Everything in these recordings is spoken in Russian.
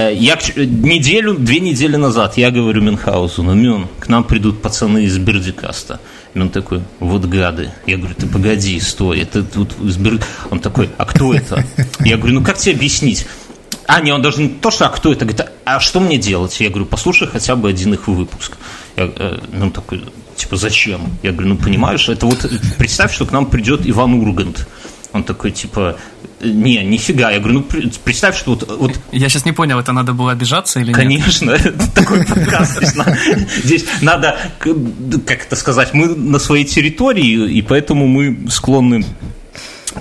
Э, я неделю, две недели назад я говорю Мюнхгаузену, Мюн, к нам придут пацаны из Бердикаста. И он такой, вот гады. Я говорю, ты погоди, стой, это тут Бер... Он такой, а кто это? Я говорю, ну как тебе объяснить? А, не, он даже не то, что а кто это, говорит, а что мне делать? Я говорю, послушай хотя бы один их выпуск. Я, э, ну, такой, типа, зачем? Я говорю, ну, понимаешь, это вот, представь, что к нам придет Иван Ургант. Он такой, типа, не, нифига. Я говорю, ну, представь, что вот... вот... Я сейчас не понял, это надо было обижаться или Конечно, нет? Конечно, такой подкаст. Здесь надо, как это сказать, мы на своей территории, и поэтому мы склонны...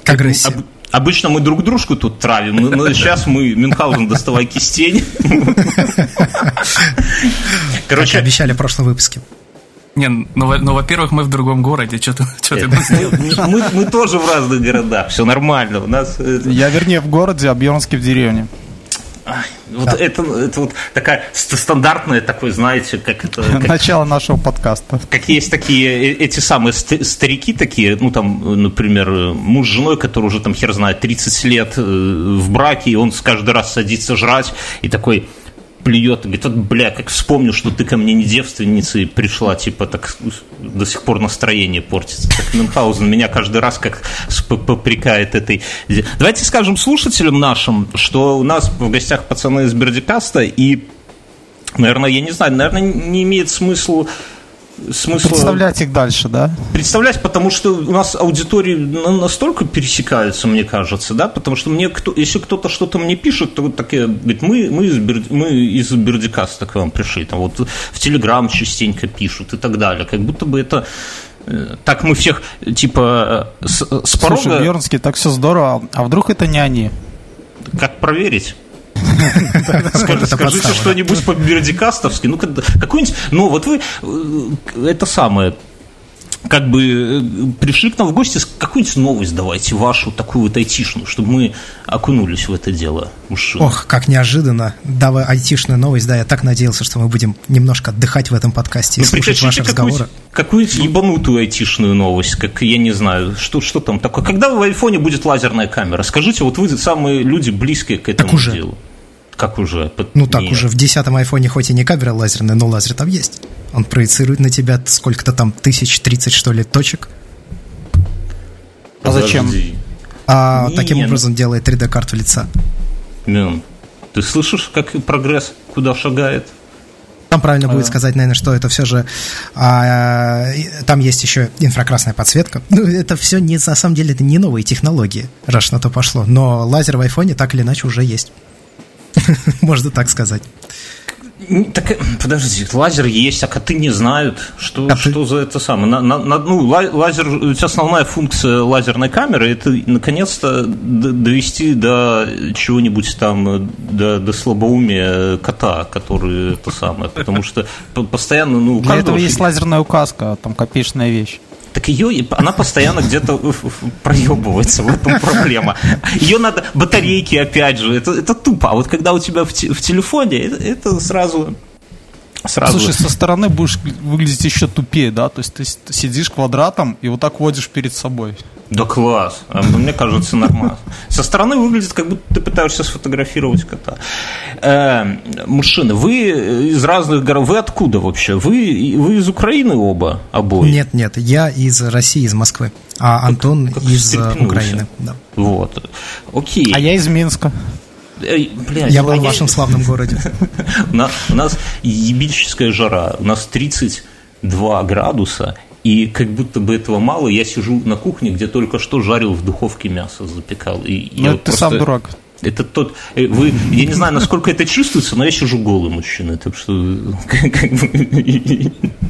К агрессии. Обычно мы друг дружку тут травим, но сейчас мы Мюнхгаузен доставай кистень. Короче, обещали в прошлом выпуске. Не, ну, ну во-первых, мы в другом городе, что ты, что ты мы, мы тоже в разных городах, все нормально. У нас... Я, вернее, в городе, а Бьернский в деревне. Вот да. это, это вот такая стандартная такой, знаете, как это... Как, Начало нашего подкаста. Как есть такие, э, эти самые старики такие, ну там, например, муж с женой, который уже там, хер знает, 30 лет э, в браке, и он каждый раз садится жрать, и такой, плюет, говорит, вот, бля, как вспомню, что ты ко мне не девственницей пришла, типа, так до сих пор настроение портится. Так Мюнхгаузен меня каждый раз как попрекает этой... Давайте скажем слушателям нашим, что у нас в гостях пацаны из Бердикаста, и, наверное, я не знаю, наверное, не имеет смысла смысла... Представлять их дальше, да? Представлять, потому что у нас аудитории настолько пересекаются, мне кажется, да, потому что мне, кто, если кто-то что-то мне пишет, то вот такие, говорит, мы, мы, из, Берд, мы из Бердикаста к вам пришли, там вот в Телеграм частенько пишут и так далее, как будто бы это э, так мы всех, типа, с, с порога... Слушай, Бьернский, так все здорово, а вдруг это не они? Как проверить? Скажите что-нибудь по-бердикастовски. Ну, какой-нибудь... Ну, вот вы... Э, это самое как бы э, пришли к нам в гости, какую-нибудь новость давайте, вашу такую вот айтишную, чтобы мы окунулись в это дело. Мужчин. Ох, как неожиданно. Давай айтишную новость, да, я так надеялся, что мы будем немножко отдыхать в этом подкасте и ну, слушать ваши разговоры. Какую-нибудь ебанутую айтишную новость, как, я не знаю, что, что там такое. Когда в айфоне будет лазерная камера? Скажите, вот вы самые люди близкие к этому так уже. делу. Как уже? Ну так Нет. уже в десятом айфоне хоть и не камера лазерная, но лазер там есть. Он проецирует на тебя сколько-то там, тысяч тридцать что ли, точек. А зачем? А Не, таким образом делает 3D-карту лица. Мин, ты слышишь, как прогресс куда шагает? Там правильно а. будет сказать, наверное, что это все же... А, там есть еще инфракрасная подсветка. Ну, это все не, на самом деле это не новые технологии, раз на то пошло. Но лазер в айфоне так или иначе уже есть. Можно так сказать. Так, подожди, лазер есть, а коты не знают, что, коты? что за это самое. На, на, ну, лазер, у тебя основная функция лазерной камеры это наконец-то довести до чего-нибудь там, до, до слабоумия кота, который это самое. Потому что постоянно, ну, Для этого есть лазерная указка, там копеечная вещь так ее, она постоянно где-то проебывается, в этом проблема. Ее надо, батарейки опять же, это, это тупо. А вот когда у тебя в, в телефоне, это, это сразу Сразу. Слушай, со стороны будешь выглядеть еще тупее, да? То есть ты сидишь квадратом и вот так водишь перед собой. Да класс, а мне кажется нормально. Со стороны выглядит, как будто ты пытаешься сфотографировать кота. Э, мужчины, вы из разных городов, вы откуда вообще? Вы, вы из Украины оба, обои? Нет, нет, я из России, из Москвы, а Антон как, как из Украины. Да. Вот, окей. А я из Минска. Блядь, я был в вашем славном городе. У нас ебическая жара, у нас 32 градуса, и как будто бы этого мало, я сижу на кухне, где только что жарил в духовке мясо, запекал. И ну, ты просто... сам дурак. Это тот, э, вы, я не знаю, насколько это чувствуется, но я сижу голый мужчина, так что.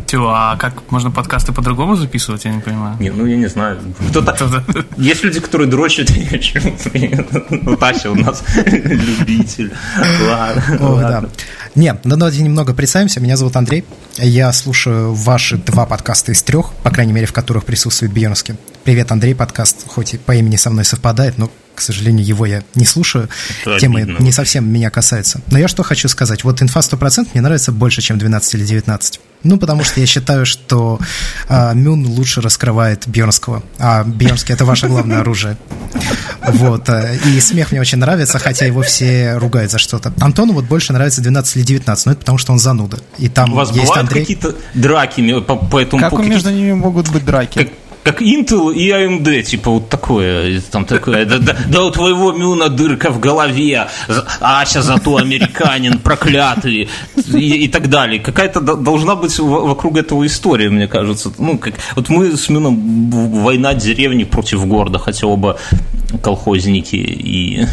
Тё, а как можно подкасты по-другому записывать, я не понимаю. Не, ну я не знаю. Кто-то... Есть люди, которые дрочат чем. Ну, Тася у нас любитель. Ладно. О, ладно. Да. Не, ну давайте немного представимся. Меня зовут Андрей. Я слушаю ваши два подкаста из трех, по крайней мере, в которых присутствует Бьернский. Привет, Андрей, подкаст, хоть и по имени со мной совпадает, но к сожалению, его я не слушаю. Это Темы обидно. не совсем меня касаются. Но я что хочу сказать. Вот инфа 100% мне нравится больше, чем 12 или 19. Ну, потому что я считаю, что э, Мюн лучше раскрывает Бьернского, а Бьернский — это ваше главное оружие. Вот. Э, и смех мне очень нравится, хотя его все ругают за что-то. Антону вот больше нравится 12 или 19, но это потому, что он зануда. И там У вас есть бывают Андрей... какие-то драки по, по этому Как между ними могут быть драки? Как, как Intel и AMD, типа вот такое, там такое, да, да, да у твоего Мюна дырка в голове, Ася зато американин проклятый и, и так далее. Какая-то должна быть вокруг этого история, мне кажется. Ну, как, вот мы с Мюном война деревни против города, хотя оба колхозники и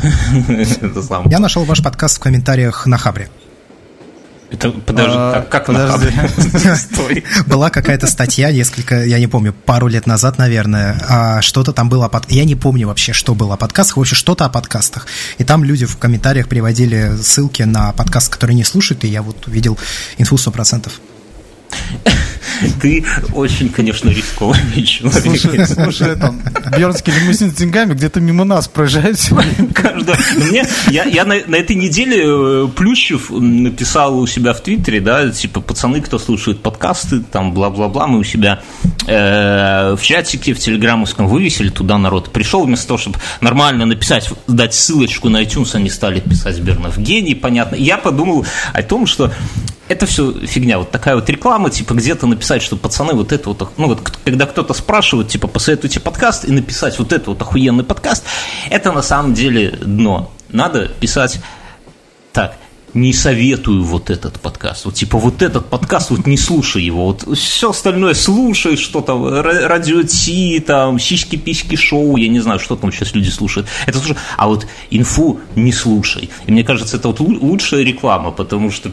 Я нашел ваш подкаст в комментариях на Хабре. Это, подожди, а, как, как подожди. Была какая-то статья несколько, я не помню, пару лет назад, наверное, а что-то там было под... Я не помню вообще, что было о подкастах, вообще что-то о подкастах. И там люди в комментариях приводили ссылки на подкаст, который не слушают, и я вот увидел инфу 100%. Ты очень, конечно, рискованный человек. Слушай, слушай там, Бьернский лимузин с деньгами где-то мимо нас проезжает сегодня. Каждый. Мне, я я на, на этой неделе э, Плющев написал у себя в Твиттере, да, типа, пацаны, кто слушает подкасты, там, бла-бла-бла, мы у себя э, в чатике, в телеграммовском вывесили, туда народ пришел, вместо того, чтобы нормально написать, дать ссылочку на iTunes, они стали писать Бернов гений, понятно. Я подумал о том, что это все фигня, вот такая вот реклама, типа где-то написать, что пацаны вот это вот, ну вот когда кто-то спрашивает, типа посоветуйте подкаст и написать вот это вот охуенный подкаст, это на самом деле дно. Надо писать так, не советую вот этот подкаст. Вот типа вот этот подкаст, вот не слушай его. Вот все остальное слушай, что там, радио Ти, там, сиськи-письки шоу, я не знаю, что там сейчас люди слушают. Это слушай, а вот инфу не слушай. И мне кажется, это вот лучшая реклама, потому что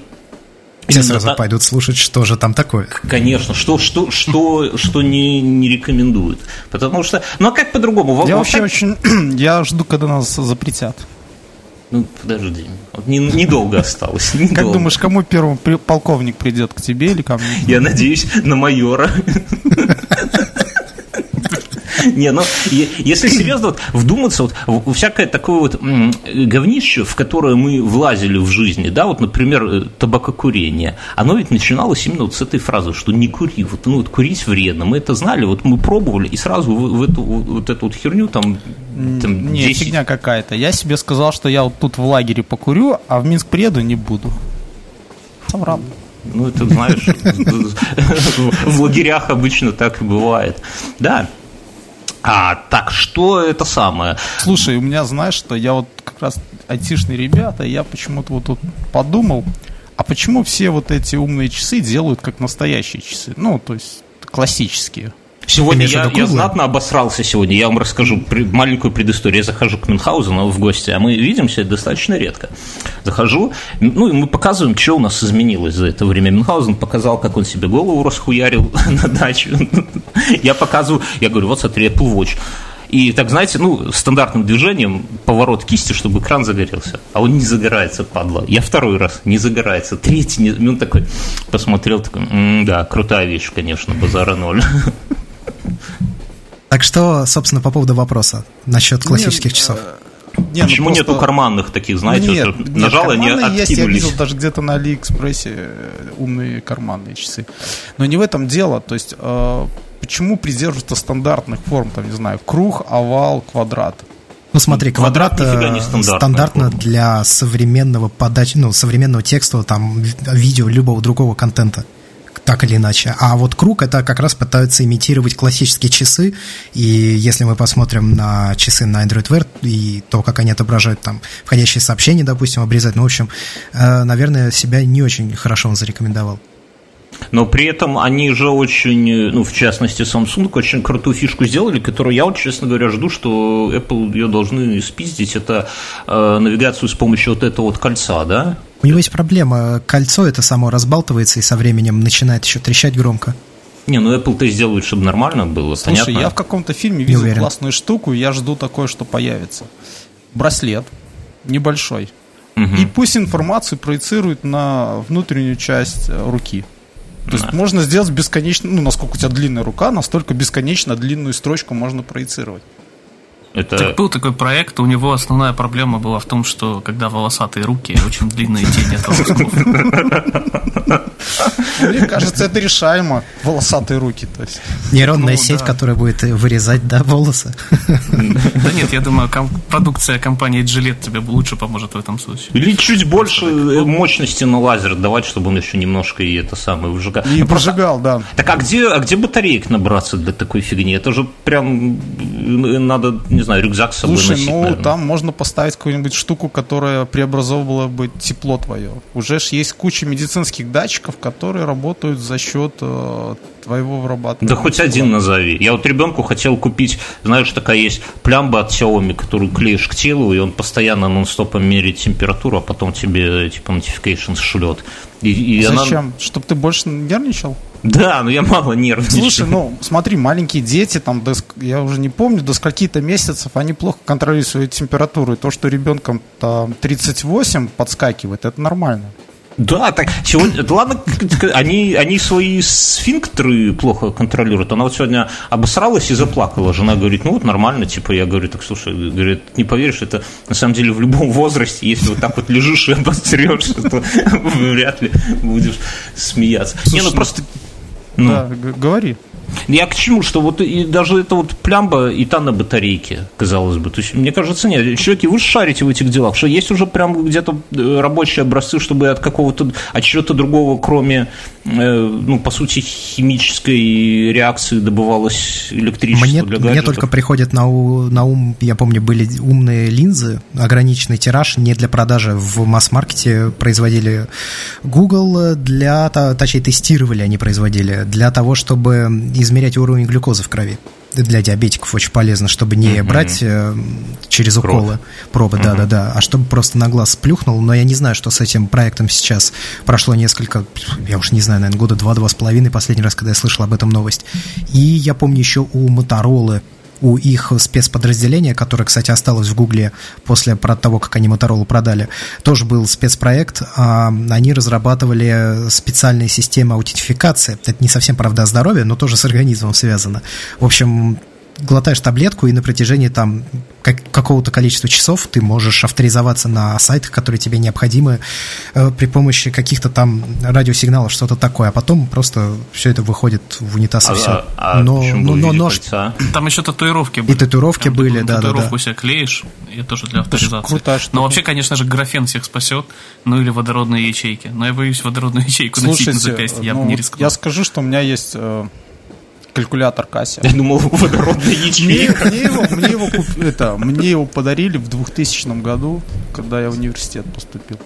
все Именно сразу так... пойдут слушать, что же там такое. Конечно, что, что, что, что не, не рекомендуют. Потому что, ну а как по-другому? Я вообще так... очень, я жду, когда нас запретят. Ну, подожди, вот не, недолго осталось. Недолго. Как думаешь, кому первым полковник придет, к тебе или ко мне? Я надеюсь, на майора. Не, ну, если серьезно вот, вдуматься, вот всякое такое вот говнище, в которое мы влазили в жизни, да, вот, например, э, табакокурение, оно ведь начиналось именно вот с этой фразы, что не кури, вот, ну, вот курить вредно, мы это знали, вот мы пробовали, и сразу в, в эту вот эту вот херню там, там Не, 10... фигня какая-то. Я себе сказал, что я вот тут в лагере покурю, а в Минск приеду не буду. Сам рад. Ну, это, знаешь, в лагерях обычно так и бывает. Да, а, так, что это самое? Слушай, у меня, знаешь, что я вот как раз айтишные ребята, я почему-то вот тут подумал, а почему все вот эти умные часы делают как настоящие часы? Ну, то есть классические. Сегодня я, я знатно обосрался сегодня. Я вам расскажу при, маленькую предысторию. Я захожу к Мюнхгаузену в гости, а мы видимся достаточно редко. Захожу, ну и мы показываем, что у нас изменилось за это время. Мюнхгаузен показал, как он себе голову расхуярил на дачу. Я показываю, я говорю, вот смотри, Apple Watch. И так, знаете, ну, стандартным движением поворот кисти, чтобы экран загорелся. А он не загорается, падла. Я второй раз не загорается. Третий, не... он такой посмотрел, такой, да, крутая вещь, конечно, базара ноль. Так что, собственно, по поводу вопроса насчет классических нет, часов. Э, нет, Почему ну просто... нету карманных таких, знаете, нет, вот, нет, нажал, они откинулись? Есть, я видел даже где-то на Алиэкспрессе э, умные карманные часы. Но не в этом дело. То есть, э, почему придерживаться стандартных форм, там, не знаю, круг, овал, квадрат? Ну смотри, квадрат, квадрат э, стандартно для современного подачи, ну, современного текста, там, видео, любого другого контента так или иначе. А вот круг это как раз пытаются имитировать классические часы. И если мы посмотрим на часы на Android Wear и то, как они отображают там входящие сообщения, допустим, обрезать, ну, в общем, э, наверное, себя не очень хорошо он зарекомендовал. Но при этом они же очень, ну, в частности, Samsung очень крутую фишку сделали, которую я, вот, честно говоря, жду, что Apple ее должны спиздить. Это э, навигацию с помощью вот этого вот кольца, да? У него есть проблема. Кольцо это само разбалтывается и со временем начинает еще трещать громко. Не, ну Apple-то сделают, чтобы нормально было, Слушай, понятно? я в каком-то фильме видел классную штуку, я жду такое, что появится. Браслет небольшой. Угу. И пусть информацию проецирует на внутреннюю часть руки. То есть можно сделать бесконечно, ну, насколько у тебя длинная рука, настолько бесконечно длинную строчку можно проецировать. Это... Так был такой проект, у него основная проблема была в том, что когда волосатые руки, очень длинные тени от волосков. Мне кажется, это решаемо. Волосатые руки. То есть. Нейронная ну, сеть, да. которая будет вырезать, да, волосы. Да нет, я думаю, продукция компании Gillette тебе лучше поможет в этом случае. Или чуть больше мощности на лазер давать, чтобы он еще немножко и это самое выжигал. И прожигал, да. Так а где, а где батареек набраться для такой фигни? Это же прям надо, не не знаю, рюкзак с собой Слушай, носить, ну наверное. там можно поставить какую-нибудь штуку, которая преобразовывала бы тепло твое. Уже ж есть куча медицинских датчиков, которые работают за счет э, твоего вырабатывания. Да хоть один назови. Я вот ребенку хотел купить, знаешь, такая есть плямба от Xiaomi, которую клеишь к телу, и он постоянно нон-стопом меряет температуру, а потом тебе типа notifications шлет. И, и Зачем? Она... Чтобы ты больше нервничал? Да, но я мало нервничаю. Слушай, ну смотри, маленькие дети, там, до, я уже не помню, до скольки-то месяцев они плохо контролируют свою температуру. И то, что ребенком там 38 подскакивает, это нормально. Да, так сегодня, ладно, они, они свои сфинктеры плохо контролируют. Она вот сегодня обосралась и заплакала. Жена говорит, ну вот нормально, типа, я говорю, так слушай, говорит, не поверишь, это на самом деле в любом возрасте, если вот так вот лежишь и обосрешься, то вряд ли будешь смеяться. Слушай, не, ну просто... Ну, да, говори. Я к чему, что вот и даже эта вот плямба и та на батарейке, казалось бы. То есть, мне кажется, нет, человеки, вы шарите в этих делах, что есть уже прям где-то э, рабочие образцы, чтобы от какого-то, от чего-то другого, кроме, э, ну, по сути, химической реакции добывалось электричество мне, для гаджетов. Мне только приходит на, на ум, я помню, были умные линзы, ограниченный тираж, не для продажи в масс-маркете производили Google, для, точнее, тестировали они производили, для того, чтобы измерять уровень глюкозы в крови. Для диабетиков очень полезно, чтобы не mm-hmm. брать э, через уколы пробы, mm-hmm. да-да-да, а чтобы просто на глаз сплюхнул. Но я не знаю, что с этим проектом сейчас прошло несколько, я уж не знаю, наверное, года два-два с половиной, последний раз, когда я слышал об этом новость. И я помню еще у Моторолы у их спецподразделения, которое, кстати, осталось в Гугле после того, как они Motorola продали, тоже был спецпроект. А, они разрабатывали специальные системы аутентификации. Это не совсем, правда, здоровье, но тоже с организмом связано. В общем, глотаешь таблетку, и на протяжении там как, какого-то количества часов ты можешь авторизоваться на сайтах, которые тебе необходимы э, при помощи каких-то там радиосигналов, что-то такое, а потом просто все это выходит в унитаз а, и все. А, а но, но, но, но Там еще татуировки были. И татуировки Прям были, да, татуировку да, да. себе клеишь, и тоже для авторизации. Крутая но вообще, конечно же, графен всех спасет, ну или водородные ячейки. Но я боюсь водородную ячейку Слушайте, носить на запястье, я ну, бы не рискнул. Я скажу, что у меня есть э, калькулятор Касси. Я думал, водородный ячмейка. Мне, его, мне, его, это, мне его подарили в 2000 году, когда я в университет поступил.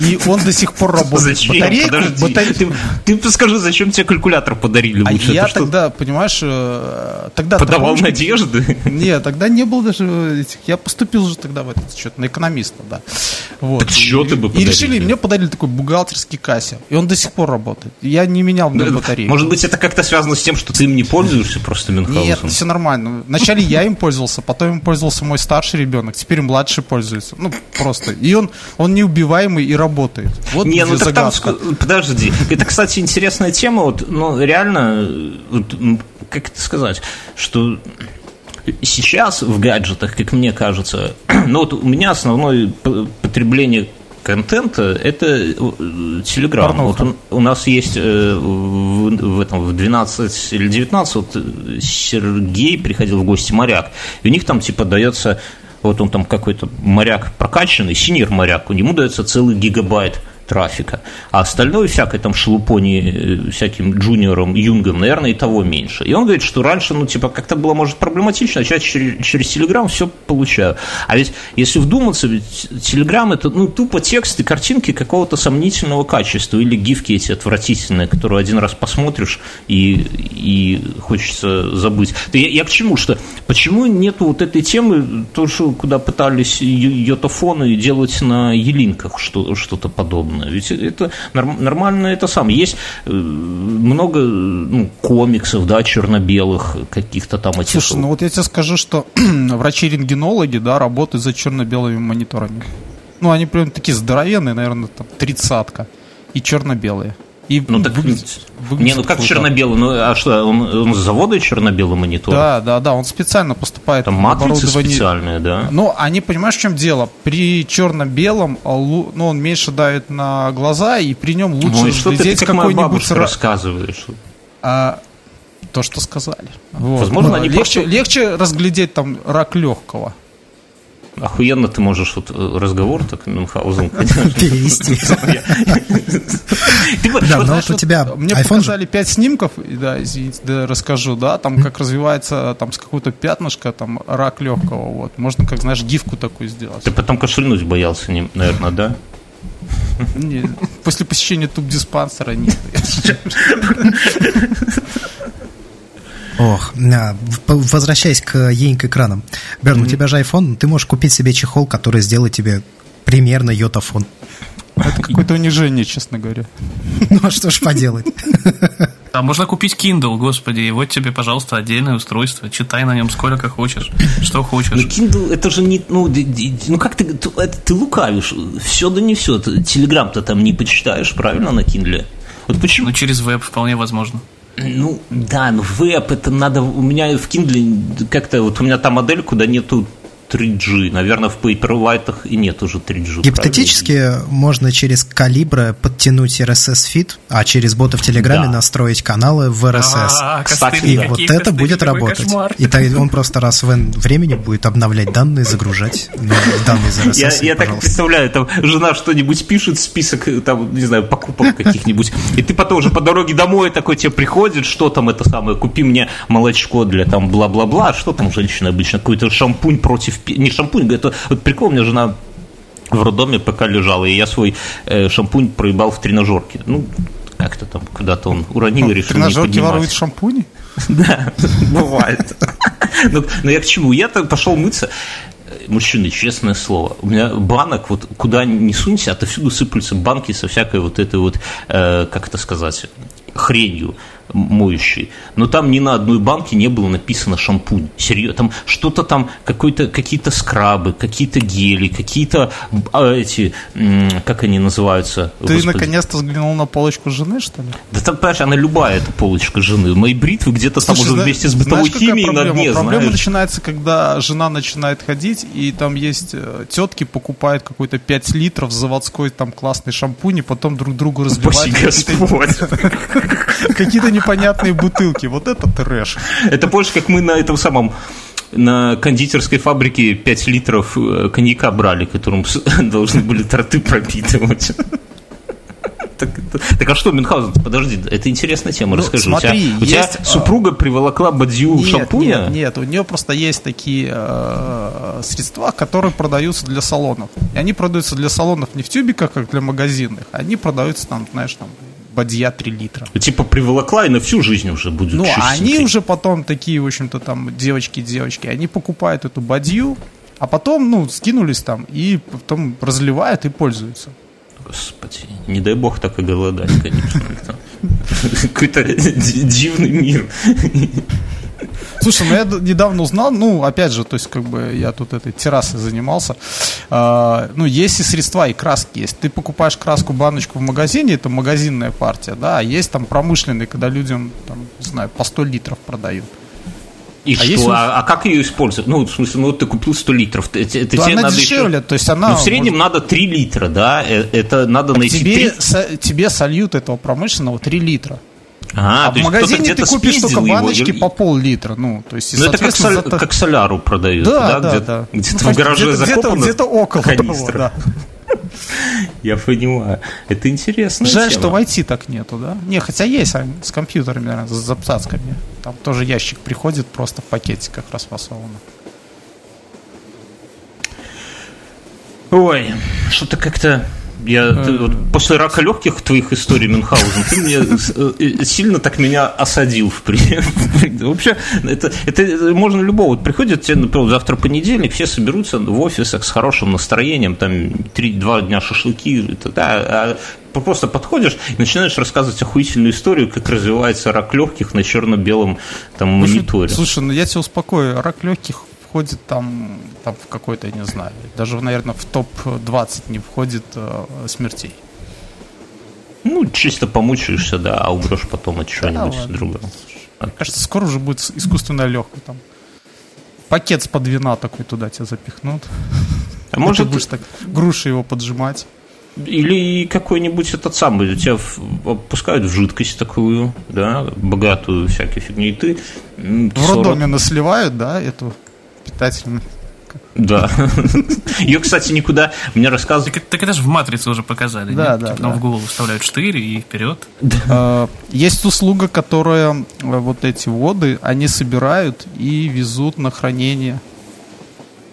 И он до сих пор работает. Зачем? Батарейку, Подожди, батарей... ты, ты скажи, зачем тебе калькулятор подарили а лучше? А я тогда, что? понимаешь, э, тогда... Подавал травушки... надежды? Нет, тогда не было даже этих... Я поступил же тогда в этот счет, на экономиста, да. Вот. Так что ты бы подарили? И решили, мне подарили такой бухгалтерский кассе. И он до сих пор работает. Я не менял в батарею. Может быть, это как-то связано с тем, что ты не пользуешься просто Мюнхгаузом? Нет, все нормально. Вначале я им пользовался, потом им пользовался мой старший ребенок, теперь младший пользуется. Ну, просто. И он, он неубиваемый и работает. Вот Не, ну так там, подожди. Это, кстати, интересная тема. Вот, ну, реально, вот, как это сказать, что сейчас в гаджетах, как мне кажется, ну вот у меня основное потребление контента это Telegram. Э, вот он, у нас есть э, в, в этом в 12 или 19 вот Сергей приходил в гости моряк, и у них там типа дается вот он там какой-то моряк прокачанный, senior моряк, у него дается целый гигабайт трафика. А остальное всякое там шелупони э, всяким джуниорам, юнгам, наверное, и того меньше. И он говорит, что раньше, ну, типа, как-то было, может, проблематично, а сейчас через, через Телеграм все получаю. А ведь, если вдуматься, ведь Телеграм это, ну, тупо тексты, картинки какого-то сомнительного качества или гифки эти отвратительные, которые один раз посмотришь и, и хочется забыть. Я, я к чему? Что почему нету вот этой темы, тоже куда пытались йотофоны делать на елинках что, что-то подобное? Разумно. Ведь это нормально это сам. Есть э, много ну, комиксов, да, черно-белых каких-то там этих. Слушай, ну вот я тебе скажу, что врачи-рентгенологи, да, работают за черно-белыми мониторами. Ну, они прям такие здоровенные, наверное, там, тридцатка. И черно-белые. И ну, так, выглядит, выглядит не, ну как черно-белый, ну а что, он, он с завода черно-белый монитор? Да, да, да, он специально поступает Там матрицы специальные, да? Ну, они, понимаешь, в чем дело? При черно-белом, а ну, он меньше давит на глаза, и при нем лучше ну, разглядеть какой-нибудь... рассказываешь. А, то, что сказали. Вот. Возможно, ну, они легче, просто... легче разглядеть там рак легкого. Охуенно ты можешь вот э, разговор так Мюнхгаузен перевести. Да, но вот у тебя Мне показали пять снимков, да, извините, да, расскажу, да, там как развивается там с какого-то пятнышка, там рак легкого, вот. Можно, как знаешь, гифку такую сделать. Ты потом кашлянуть боялся, наверное, да? Нет, после посещения туб-диспансера нет. Ох, возвращаясь к ейнк экранам. Берн, mm-hmm. у тебя же iPhone, ты можешь купить себе чехол, который сделает тебе примерно йотафон. Это какое-то унижение, честно говоря. Ну а что ж поделать? А можно купить Kindle, господи, и вот тебе, пожалуйста, отдельное устройство. Читай на нем сколько хочешь, что хочешь. Ну, Kindle, это же не... Ну, ну как ты... Это ты лукавишь. Все да не все. Телеграм-то там не почитаешь, правильно, на Kindle? Вот почему? Ну, через веб вполне возможно. Ну, да, но веб, это надо... У меня в Kindle как-то... Вот у меня та модель, куда нету 3G. Наверное, в Paperwhite и нет уже 3G. Гипотетически правильно? можно через Калибра подтянуть RSS-фид, а через бота в Телеграме да. настроить каналы в RSS. А, Кстати, и вот это костыли, будет работать. И то он просто раз в времени будет обновлять данные, загружать ну, данные из RSS. Я, я так представляю, там жена что-нибудь пишет, список, там, не знаю, покупок каких-нибудь, и ты потом уже по дороге домой такой тебе приходит, что там это самое, купи мне молочко для там бла-бла-бла, что там женщина обычно, какой-то шампунь против не шампунь, это вот прикол, у меня жена в роддоме пока лежала, и я свой э, шампунь проебал в тренажерке. Ну, как-то там куда-то он уронил и решил не поднимать. воруют шампуни? Да, бывает. Но я к чему? Я-то пошел мыться мужчины, честное слово, у меня банок, вот куда ни сунься, отовсюду сыплются банки со всякой вот этой вот, э, как это сказать, хренью моющий, но там ни на одной банке не было написано шампунь. Серьезно, там что-то там, какой-то, какие-то скрабы, какие-то гели, какие-то а, эти, как они называются? Ты Господи. наконец-то взглянул на полочку жены, что ли? Да там, понимаешь, она любая эта полочка жены. Мои бритвы где-то там уже вместе с бытовой знаешь, химией на дне, Проблема знаешь? начинается, когда жена начинает ходить, и там есть э, тетки покупают какой-то 5 литров заводской там классный шампунь, и потом друг другу разбивают. Какие-то непонятные бутылки. Вот это трэш. Это больше как мы на этом самом на кондитерской фабрике 5 литров э, коньяка брали, которым должны были торты пропитывать. Так, так а что, Мюнхгаузен, подожди, это интересная тема, ну, расскажи. Смотри, у тебя, есть, у тебя супруга приволокла бадью нет, шампуня? Нет, нет, у нее просто есть такие э, средства, которые продаются для салонов. И они продаются для салонов не в тюбиках, как для магазинных, они продаются там, знаешь, там бадья 3 литра. Типа приволокла и на всю жизнь уже будет Ну, они уже потом такие, в общем-то, там, девочки-девочки, они покупают эту бадью, а потом, ну, скинулись там и потом разливают и пользуются. Господи, не дай бог так и голодать, конечно. Какой-то дивный мир. Слушай, ну я недавно узнал, ну, опять же, то есть, как бы я тут этой террасой занимался. Э, ну, есть и средства, и краски есть. Ты покупаешь краску, баночку в магазине, это магазинная партия, да, а есть там промышленные, когда людям, там, не знаю, по 100 литров продают. И а что? Есть... А, а как ее использовать? Ну, в смысле, ну вот ты купил 100 литров. Это, это тебе она надо дешевле, еще... то есть она... Ну, в среднем может... надо 3 литра, да? Э, это надо найти... Тебе, 3... со, тебе сольют этого промышленного 3 литра. А, а в магазине ты купишь только баночки его. по пол-литра. Ну, то есть, ну это как, соль, зато... как соляру продают, да? да, да, где-то, да. где-то ну, в гараже где-то, закопано. Где-то, около канистра. того, да. Я понимаю. Это интересно. Жаль, тема. что в IT так нету, да? Не, хотя есть а, с компьютерами, наверное, с запцацками. Там тоже ящик приходит просто в пакетиках расфасовано. Ой, что-то как-то я, ты, вот, после рака легких твоих историй Мюнхгаузен, ты мне э, сильно так меня осадил. В Вообще, это, это можно любого. Вот приходит тебе, например, завтра понедельник, все соберутся в офисах с хорошим настроением, там три, два дня шашлыки, да, а просто подходишь и начинаешь рассказывать охуительную историю, как развивается рак легких на черно-белом там мониторе. Слушай, ну я тебя успокою, рак легких входит там, там в какой-то, не знаю, даже, наверное, в топ-20 не входит э, смертей. Ну, чисто помучаешься, да, а умрешь потом от чего-нибудь да, другого. Кажется, скоро уже будет искусственно легко там. Пакет с под вина такой туда тебя запихнут. А может... Ты будешь так груши его поджимать. Или какой-нибудь этот самый, тебя опускают в жидкость такую, да, богатую всякой фигней, и ты... В роддоме насливают, да, эту питательную да. Ее, кстати, никуда мне рассказывали. Так, так это же в матрице уже показали. Да, нет? да. Типа, да. в голову вставляют штырь и вперед. А, есть услуга, которая э, вот эти воды, они собирают и везут на хранение.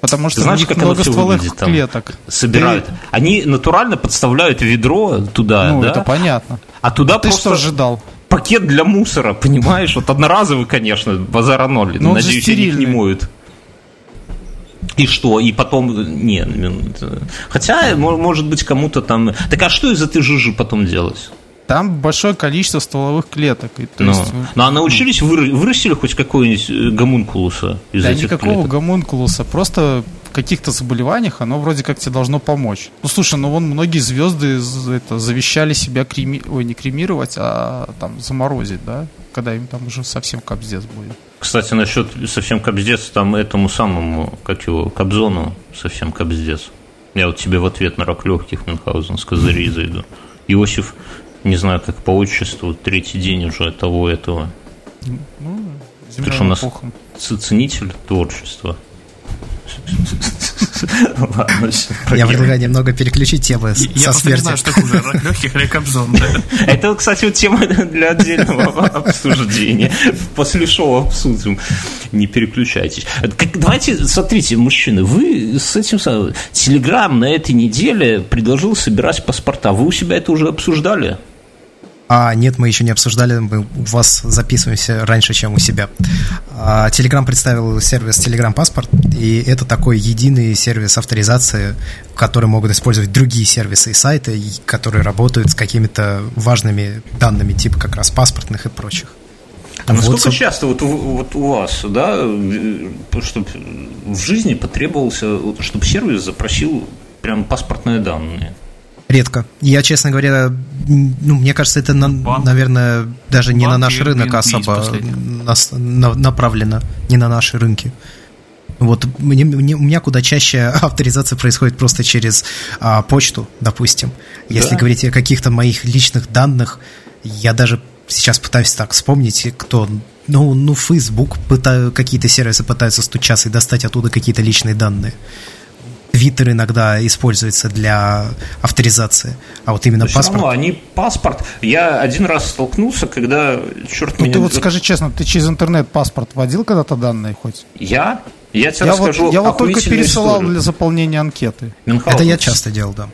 Потому что знаешь, как много стволовых клеток. Собирают. Ты... Они натурально подставляют ведро туда, ну, да? это понятно. А туда а просто... что ожидал? Пакет для мусора, понимаешь? Вот одноразовый, конечно, базара ноль. Но Надеюсь, они их не моют. И что? И потом... Не, хотя, может быть, кому-то там... Так а что из этой жижи потом делать? Там большое количество стволовых клеток. И, то ну, есть, ну, а научились, вы, вырастили хоть какой-нибудь э, гомункулуса из да этих никакого клеток? гомункулуса, просто каких-то заболеваниях оно вроде как тебе должно помочь. Ну, слушай, ну вон многие звезды это, завещали себя креми... Ой, не кремировать, а там заморозить, да? Когда им там уже совсем капздец будет. Кстати, насчет совсем кобздец, там этому самому, как его, Кобзону совсем кобздец. Я вот тебе в ответ на рак легких Мюнхгаузен с козырей зайду. Иосиф, не знаю, как по отчеству, третий день уже того этого. Ну, Причем у нас ценитель творчества. Ладно, Я предлагаю немного переключить темы со смерти. Я знаю, что хуже, рак легких или Кобзон. Это, кстати, тема для отдельного обсуждения. После шоу обсудим. Не переключайтесь. Давайте, смотрите, мужчины, вы с этим... Телеграм на этой неделе предложил собирать паспорта. Вы у себя это уже обсуждали? А, нет, мы еще не обсуждали, мы у вас записываемся раньше, чем у себя. А, Telegram представил сервис Telegram Паспорт, и это такой единый сервис авторизации, который могут использовать другие сервисы и сайты, которые работают с какими-то важными данными, типа как раз паспортных и прочих. А вот, насколько часто вот, вот у вас, да, э, чтобы в жизни потребовался, чтобы сервис запросил прям паспортные данные? Редко. Я, честно говоря, ну, мне кажется, это, на, наверное, даже не на наш рынок особо на, на, направлено, не на наши рынки. Вот мне, мне, у меня куда чаще авторизация происходит просто через а, почту, допустим. Если да. говорить о каких-то моих личных данных, я даже сейчас пытаюсь так вспомнить, кто ну, ну, Facebook пытаю, какие-то сервисы пытаются стучаться и достать оттуда какие-то личные данные. Твиттер иногда используется для авторизации, а вот именно Но паспорт... Равно они паспорт... Я один раз столкнулся, когда, черт ну, меня... ты вот скажи честно, ты через интернет паспорт вводил когда-то данные хоть? Я? Я тебе я расскажу вот, Я вот только пересылал историю. для заполнения анкеты. Мюнхгаузен. Это я часто делал, да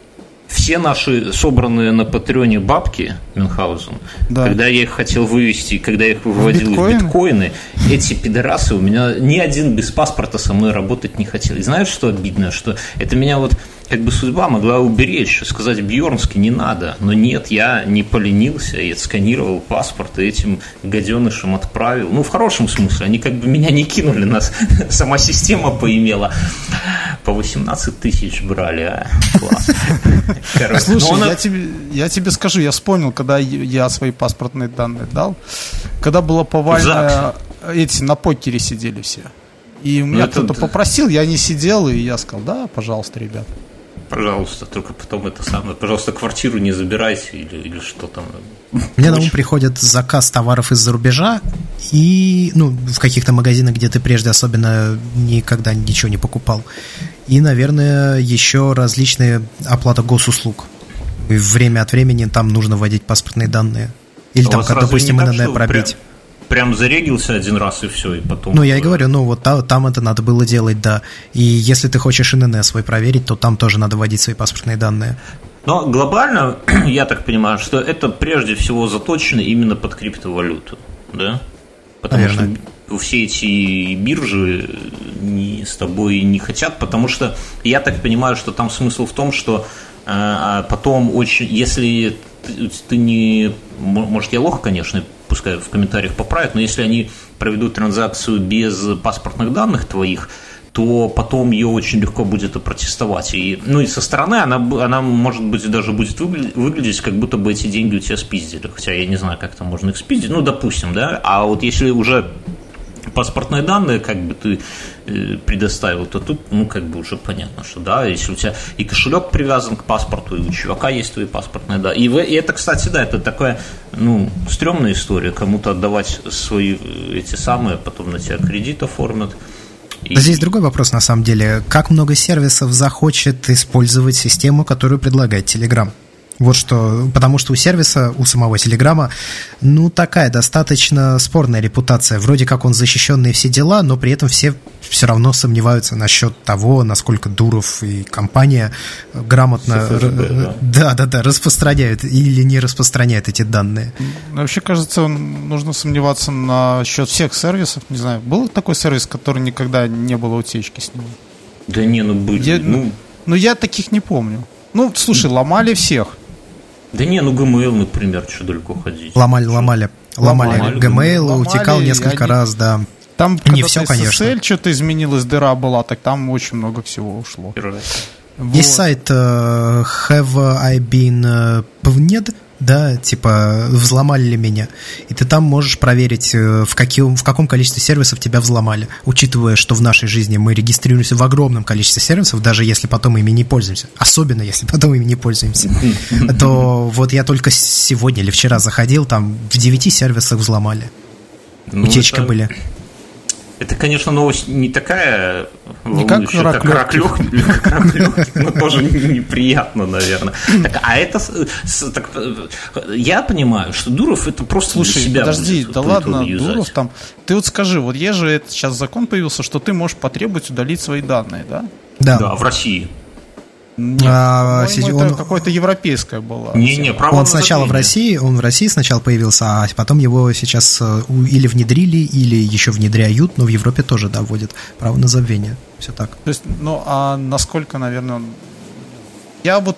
все наши собранные на Патреоне бабки Мюнхгаузен, да. когда я их хотел вывести, когда я их выводил в биткоины, эти пидорасы у меня ни один без паспорта со мной работать не хотел. И знаешь, что обидно? Что это меня вот как бы судьба могла уберечь, сказать Бьернски не надо. Но нет, я не поленился, я отсканировал паспорт и этим гаденышам отправил. Ну, в хорошем смысле, они как бы меня не кинули, нас сама система поимела. По 18 тысяч брали, а? Класс. Короче, Слушай, он... я, тебе, я тебе скажу, я вспомнил, когда я свои паспортные данные дал, когда было повально, эти на покере сидели все. И у меня ну, кто-то попросил, я не сидел, и я сказал, да, пожалуйста, ребят пожалуйста, только потом это самое, пожалуйста, квартиру не забирайте или, или что там. Мне на ум приходит заказ товаров из-за рубежа и, ну, в каких-то магазинах, где ты прежде особенно никогда ничего не покупал. И, наверное, еще различные оплата госуслуг. И время от времени там нужно вводить паспортные данные. Или а там, как, допустим, НН пробить. Прям прям зарегился один раз и все, и потом... Ну, я и говорю, ну, вот там, там это надо было делать, да. И если ты хочешь ИНН свой проверить, то там тоже надо вводить свои паспортные данные. Но глобально, я так понимаю, что это прежде всего заточено именно под криптовалюту, да? Потому Наверное. что все эти биржи не, с тобой не хотят, потому что я так понимаю, что там смысл в том, что э, а потом очень, если ты, ты не, может я лох, конечно, пускай в комментариях поправят, но если они проведут транзакцию без паспортных данных твоих, то потом ее очень легко будет опротестовать. И, ну и со стороны она, она может быть, даже будет выглядеть, как будто бы эти деньги у тебя спиздили. Хотя я не знаю, как там можно их спиздить. Ну, допустим, да. А вот если уже паспортные данные как бы ты э, предоставил, то тут, ну, как бы уже понятно, что да, если у тебя и кошелек привязан к паспорту, и у чувака есть твои паспортные данные. И, и это, кстати, да, это такая, ну, стрёмная история, кому-то отдавать свои э, эти самые, потом на тебя кредит оформят. И... Здесь другой вопрос, на самом деле. Как много сервисов захочет использовать систему, которую предлагает Telegram? Вот что, потому что у сервиса, у самого Телеграма, ну, такая достаточно спорная репутация. Вроде как он защищенный все дела, но при этом все все равно сомневаются насчет того, насколько Дуров и компания грамотно ФСБ, да. да, да, да, распространяют или не распространяют эти данные. Вообще, кажется, нужно сомневаться насчет всех сервисов. Не знаю, был такой сервис, который никогда не было утечки с него? Да не, ну были. Я, ну... ну, я таких не помню. Ну, слушай, ломали всех. Да не, ну Gmail, например, что далеко ходить. Ломали, ломали. Ломали, ломали Gmail, ломали, утекал несколько они... раз, да. Там, не все, конечно. SSL что-то изменилось, дыра была, так там очень много всего ушло. Вот. Есть сайт uh, Have I Been uh, Pwned? Да, типа взломали ли меня. И ты там можешь проверить, э, в, каким, в каком количестве сервисов тебя взломали. Учитывая, что в нашей жизни мы регистрируемся в огромном количестве сервисов, даже если потом ими не пользуемся, особенно если потом ими не пользуемся, то вот я только сегодня или вчера заходил, там в 9 сервисах взломали. Ну, Утечка были. Это, конечно, новость не такая не как рак, как рак но тоже неприятно, наверное. Так, а это, так, я понимаю, что Дуров это просто Слушай, себя подожди, да ладно, Дуров там, ты вот скажи, вот есть же сейчас закон появился, что ты можешь потребовать удалить свои данные, да? Да. Да, в России. Нет, а, он... это какое-то европейское было. Не, не, право Он сначала в России, он в России сначала появился, а потом его сейчас э, или внедрили, или еще внедряют, но в Европе тоже, да, вводят право на забвение. Все так. То есть, ну, а насколько, наверное, я вот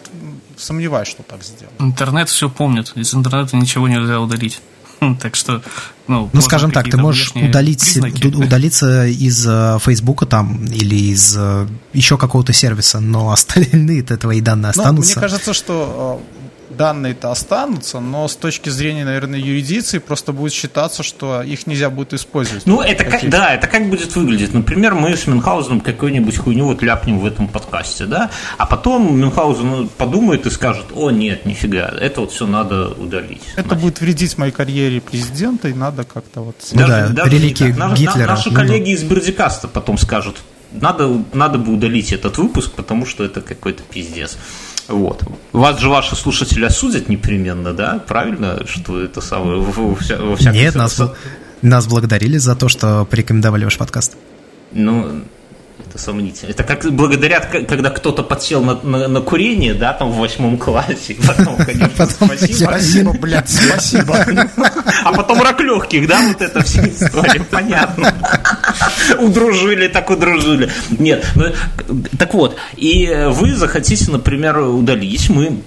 сомневаюсь, что так сделано. Интернет все помнит. Из интернета ничего нельзя удалить. Так что, ну, ну скажем так, ты можешь удалить, удалиться из э, Фейсбука там или из э, еще какого-то сервиса, но остальные-то твои данные останутся. Ну, мне кажется, что э, данные-то останутся, но с точки зрения, наверное, юрисдикции просто будет считаться, что их нельзя будет использовать. Ну, это как, да, это как будет выглядеть. Например, мы с Мюнхгаузеном какую-нибудь хуйню вот ляпнем в этом подкасте, да, а потом Мюнхгаузен подумает и скажет, о, нет, нифига, это вот все надо удалить. Это нафиг. будет вредить моей карьере президента, и надо как-то вот... Даже, да, даже реликии Гитлера. Наши ну, коллеги из Бердикаста потом скажут, надо, надо бы удалить этот выпуск, потому что это какой-то пиздец. Вот. Вас же ваши слушатели осудят непременно, да? Правильно, что это самое во, во всяком Нет, нас, нас благодарили за то, что порекомендовали ваш подкаст. Ну, это сомнительно. Это как благодарят, когда кто-то подсел на, на, на курение, да, там в восьмом классе. Потом, конечно, потом, спасибо. Спасибо, блядь, спасибо. А потом рак легких, да, вот это вся история, понятно. Удружили, так удружили. Нет, ну, так вот, и вы захотите, например, удалить, мы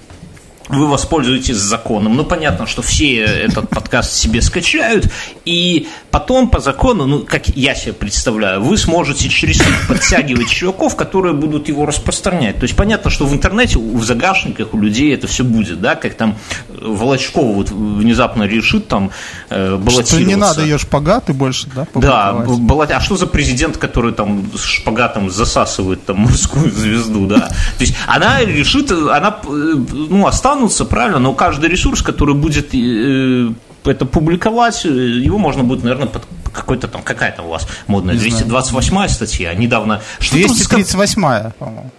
вы воспользуетесь законом. Ну, понятно, что все этот подкаст себе скачают, и потом по закону, ну, как я себе представляю, вы сможете через них подтягивать чуваков, которые будут его распространять. То есть понятно, что в интернете, в загашниках у людей это все будет, да, как там Волочкова вот внезапно решит там э, баллотироваться. Что не надо ее шпагаты больше, да, Да, баллот... а что за президент, который там с шпагатом засасывает там морскую звезду, да? То есть она решит, она, э, ну, останется останутся, правильно, но каждый ресурс, который будет э, это публиковать, э, его можно будет, наверное, под какой-то там, какая там у вас модная, 228 статья, недавно... 238 по-моему.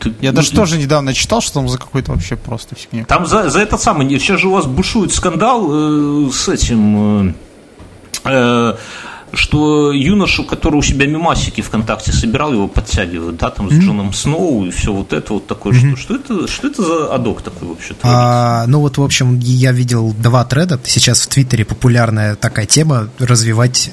Ты, Я ну, даже ты... тоже недавно читал, что там за какой-то вообще просто фигня. Там за, за этот самый, сейчас же у вас бушует скандал э, с этим... Э, э, что юношу, который у себя мимасики ВКонтакте собирал, его подтягивают, да, там с Джоном Сноу и все вот это вот такое. Mm-hmm. Что, что, это, что это за адок такой вообще а, Ну вот, в общем, я видел два треда. Сейчас в Твиттере популярная такая тема развивать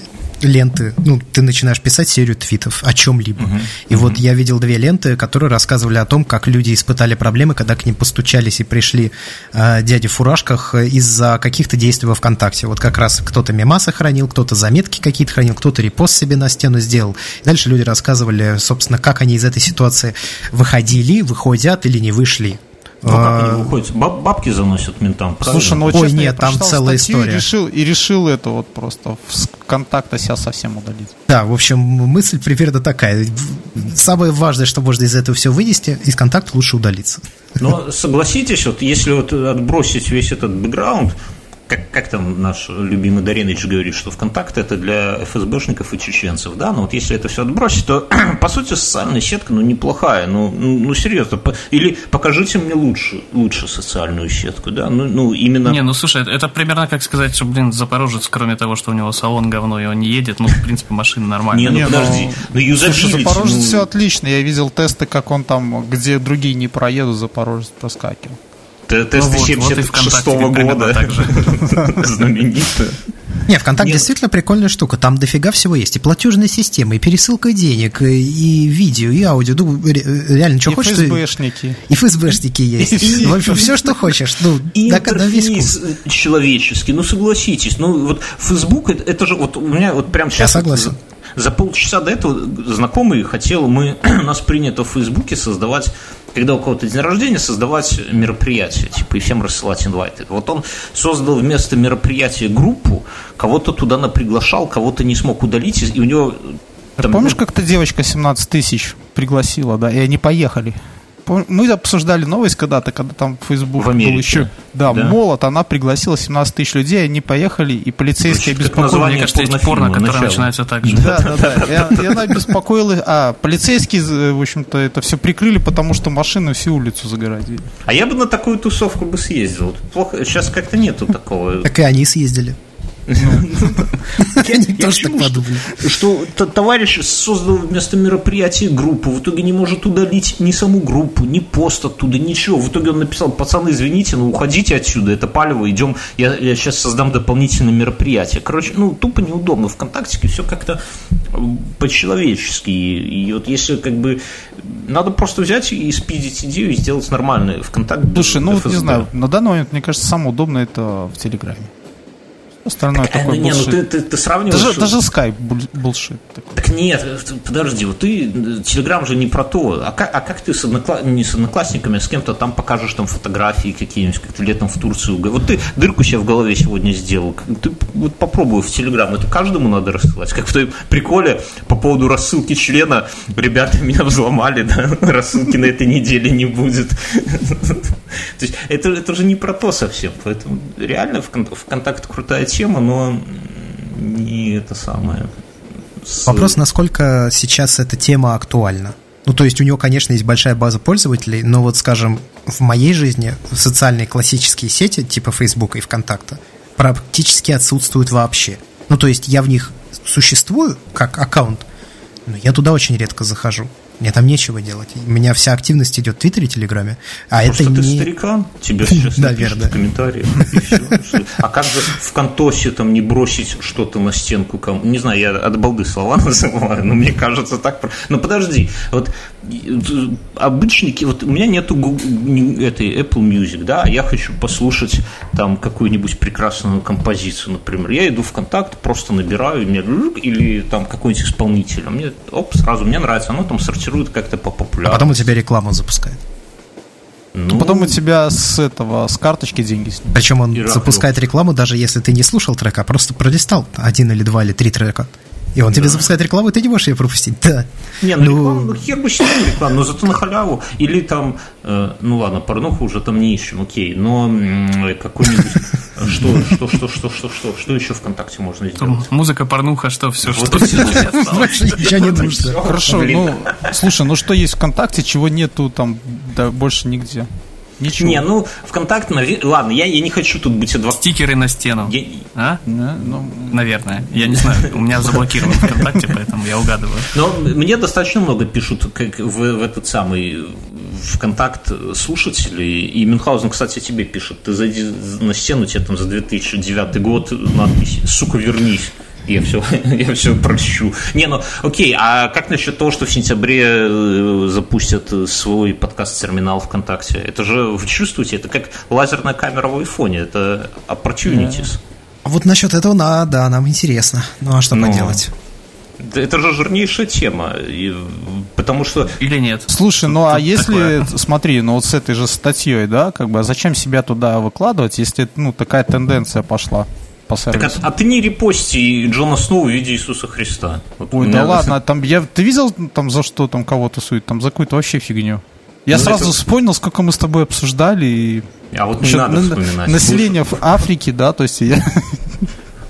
ленты, ну, ты начинаешь писать серию твитов о чем-либо. Uh-huh. И uh-huh. вот я видел две ленты, которые рассказывали о том, как люди испытали проблемы, когда к ним постучались и пришли э, дяди в фуражках из-за каких-то действий во ВКонтакте. Вот как раз кто-то мемасы хранил, кто-то заметки какие-то хранил, кто-то репост себе на стену сделал. И дальше люди рассказывали, собственно, как они из этой ситуации выходили, выходят или не вышли. Ну, как они выходят? Баб, бабки заносят ментам, правильно? Слушай, ну, Ой, нет, там целая история. И решил, и решил это вот просто с контакта себя совсем удалить. Да, в общем, мысль примерно такая. Самое важное, что можно из этого все вынести, из контакта лучше удалиться. Но согласитесь, вот если вот отбросить весь этот бэкграунд, как, как там наш любимый Даринович говорит, что ВКонтакте это для ФСБшников и чеченцев, да, но вот если это все отбросить, то, по сути, социальная сетка, ну, неплохая, ну, ну, ну серьезно, по, или покажите мне лучше, лучше социальную сетку, да, ну, ну, именно... Не, ну, слушай, это примерно как сказать, что, блин, Запорожец, кроме того, что у него салон говно, и он не едет, ну, в принципе, машина нормальная. Не, ну, подожди, ну, юзабилити, Слушай, Запорожец ну... все отлично, я видел тесты, как он там, где другие не проедут, Запорожец проскакивал. Тесты ну, 76 -го года. Знаменитые. Не, ВКонтакте Нет. действительно прикольная штука. Там дофига всего есть. И платежная система, и пересылка денег, и видео, и аудио. Ну, реально, что и хочешь. И ФСБшники. И ФСБшники есть. И, в общем, все, что хочешь. Ну, и интерфейс человеческий. Ну, согласитесь. Ну, вот Facebook, это, это же вот у меня вот прям сейчас... Я согласен. За полчаса до этого знакомый хотел, мы, у нас принято в Фейсбуке создавать когда у кого-то день рождения, создавать мероприятие, типа, и всем рассылать инвайты. Вот он создал вместо мероприятия группу, кого-то туда наприглашал, кого-то не смог удалить, и у него... Там, Помнишь, как-то девочка 17 тысяч пригласила, да, и они поехали? Мы обсуждали новость когда-то, когда там Facebook в Америке. был еще. Да, да, молот, она пригласила 17 тысяч людей, они поехали, и полицейские обеспокоили. Мне кажется, есть порно, которое начинается так же. Да, да, да. И, и она беспокоила. А, полицейские, в общем-то, это все прикрыли, потому что машины всю улицу загородили. А я бы на такую тусовку бы съездил. Плохо, сейчас как-то нету такого. Так и они съездили. Они тоже так подумали. Что товарищ создал вместо мероприятия группу, в итоге не может удалить ни саму группу, ни пост оттуда, ничего. В итоге он написал, пацаны, извините, но уходите отсюда, это палево, идем, я, я сейчас создам дополнительное мероприятие. Короче, ну, тупо неудобно. ВКонтакте все как-то по-человечески. И вот если как бы надо просто взять и спидить идею и сделать нормальный ВКонтакте. Слушай, ну вот не знаю, на данный момент, мне кажется, самое удобное это в Телеграме. Остальное так, такой ну, не, ну ты, ты, ты сравниваешь... Даже, даже Skype булшит. Так нет, подожди, вот ты, Телеграм же не про то. А как, а как ты с однокла... не с одноклассниками, а с кем-то там покажешь там фотографии какие-нибудь, как ты летом в Турцию... Вот ты дырку себе в голове сегодня сделал. Ты вот попробуй в Телеграм, это каждому надо рассылать. Как в той приколе по поводу рассылки члена. Ребята меня взломали, да, рассылки на этой неделе не будет. То есть это, это же не про то совсем. Поэтому реально ВКонтакте крутая тема, но не это самое. С... Вопрос, насколько сейчас эта тема актуальна. Ну, то есть у него, конечно, есть большая база пользователей, но вот, скажем, в моей жизни социальные классические сети типа Facebook и ВКонтакта практически отсутствуют вообще. Ну, то есть я в них существую как аккаунт, но я туда очень редко захожу. Мне там нечего делать. У меня вся активность идет в Твиттере и Телеграме. А Потому это что не... ты старикан, тебе сейчас напишут в комментариях. А как же в Контосе там не бросить что-то на стенку? Не знаю, я от балды слова называю, но мне кажется так... Но подожди, вот обычный... Вот у меня нету этой Apple Music, да, а я хочу послушать там какую-нибудь прекрасную композицию, например. Я иду в контакт, просто набираю, мне или там какой-нибудь исполнитель. Мне, оп, сразу мне нравится, оно там сортирует как-то по популярности. А потом у тебя рекламу запускает. Ну, потом у тебя с этого, с карточки деньги снимают. Причем он запускает рекламу, даже если ты не слушал трека, а просто пролистал один или два или три трека. И он да. тебе запускает рекламу, и ты не можешь ее пропустить. Да. Не, ну, ну рекламу, ну хер бы с рекламу, но зато на халяву. Или там, э, ну ладно, порнуху уже там не ищем, окей, но э, какой-нибудь что, что, что, что, что, что, что еще ВКонтакте можно сделать? Музыка, порнуха, что, все, вот что. Больше ничего не нужно. Хорошо, ну, слушай, ну что есть ВКонтакте, чего нету там да, больше нигде? Ничего. Не, ну, ВКонтакте, ладно, я, я не хочу тут быть адвокатом. Стикеры на стену. Я... А? Да, ну, наверное. Я не знаю, у меня заблокирован ВКонтакте, поэтому я угадываю. Но мне достаточно много пишут как в, в этот самый ВКонтакт слушатели. И Мюнхгаузен, кстати, тебе пишет. Ты зайди на стену, тебе там за 2009 год надпись «Сука, вернись». Я все, я все прощу. Не, ну окей, а как насчет того, что в сентябре э, запустят свой подкаст-терминал ВКонтакте? Это же, вы чувствуете, это как лазерная камера в айфоне, это opportunities. А вот насчет этого, да, да, нам интересно. Ну а что Но... поделать? Это же жирнейшая тема, и, потому что... Или нет? Слушай, ну а если, такое. смотри, ну вот с этой же статьей, да, как бы, а зачем себя туда выкладывать, если, ну, такая тенденция пошла? По сервису. Так, а, а ты не репости Джона Сноу в виде Иисуса Христа. Вот Ой, да ладно, там я ты видел там за что там кого-то сует, там за какую-то вообще фигню. Я ну, сразу это... вспомнил, сколько мы с тобой обсуждали и. А вот не Еще, надо вспоминать. Население в Африке, да, то есть я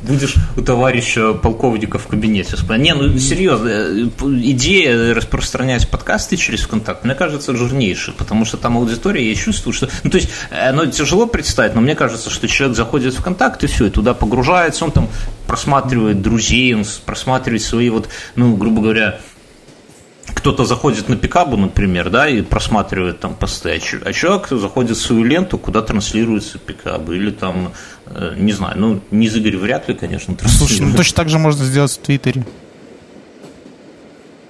будешь у товарища полковника в кабинете. Не, ну серьезно, э, идея распространять подкасты через ВКонтакт, мне кажется, жирнейшая, потому что там аудитория, я чувствую, что... Ну, то есть, оно тяжело представить, но мне кажется, что человек заходит в ВКонтакт и все, и туда погружается, он там просматривает друзей, он просматривает свои вот, ну, грубо говоря, кто-то заходит на пикабу, например, да, и просматривает там посты, а, а человек заходит в свою ленту, куда транслируется пикабы, или там, э, не знаю, ну, не Игорь вряд ли, конечно, транслирует. Слушай, ну точно так же можно сделать в Твиттере.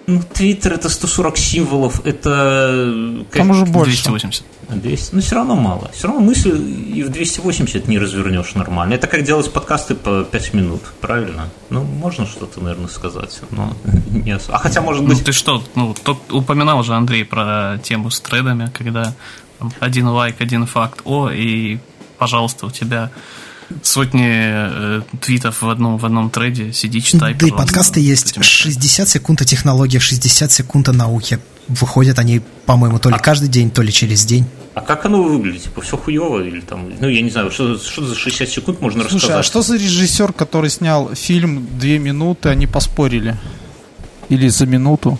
Ну, Твиттер это 140 символов, это... Как... Там уже больше. 280. 200, но все равно мало. Все равно мысль и в 280 не развернешь нормально. Это как делать подкасты по 5 минут, правильно? Ну, можно что-то, наверное, сказать, но не особо. А хотя, может быть... Ну, ты что, ну, тот, упоминал же Андрей про тему с тредами, когда там, один лайк, один факт, о, и, пожалуйста, у тебя сотни э, твитов в одном, в одном треде, сиди, читай. Да и подкасты есть 60 секунд о технологиях, 60 секунд о науке. Выходят они, по-моему, то ли а... каждый день, то ли через день. А как оно выглядит? Типа все хуево или там, ну я не знаю, что, что за 60 секунд можно Слушай, рассказать? а что за режиссер, который снял фильм «Две минуты», они поспорили? Или за минуту?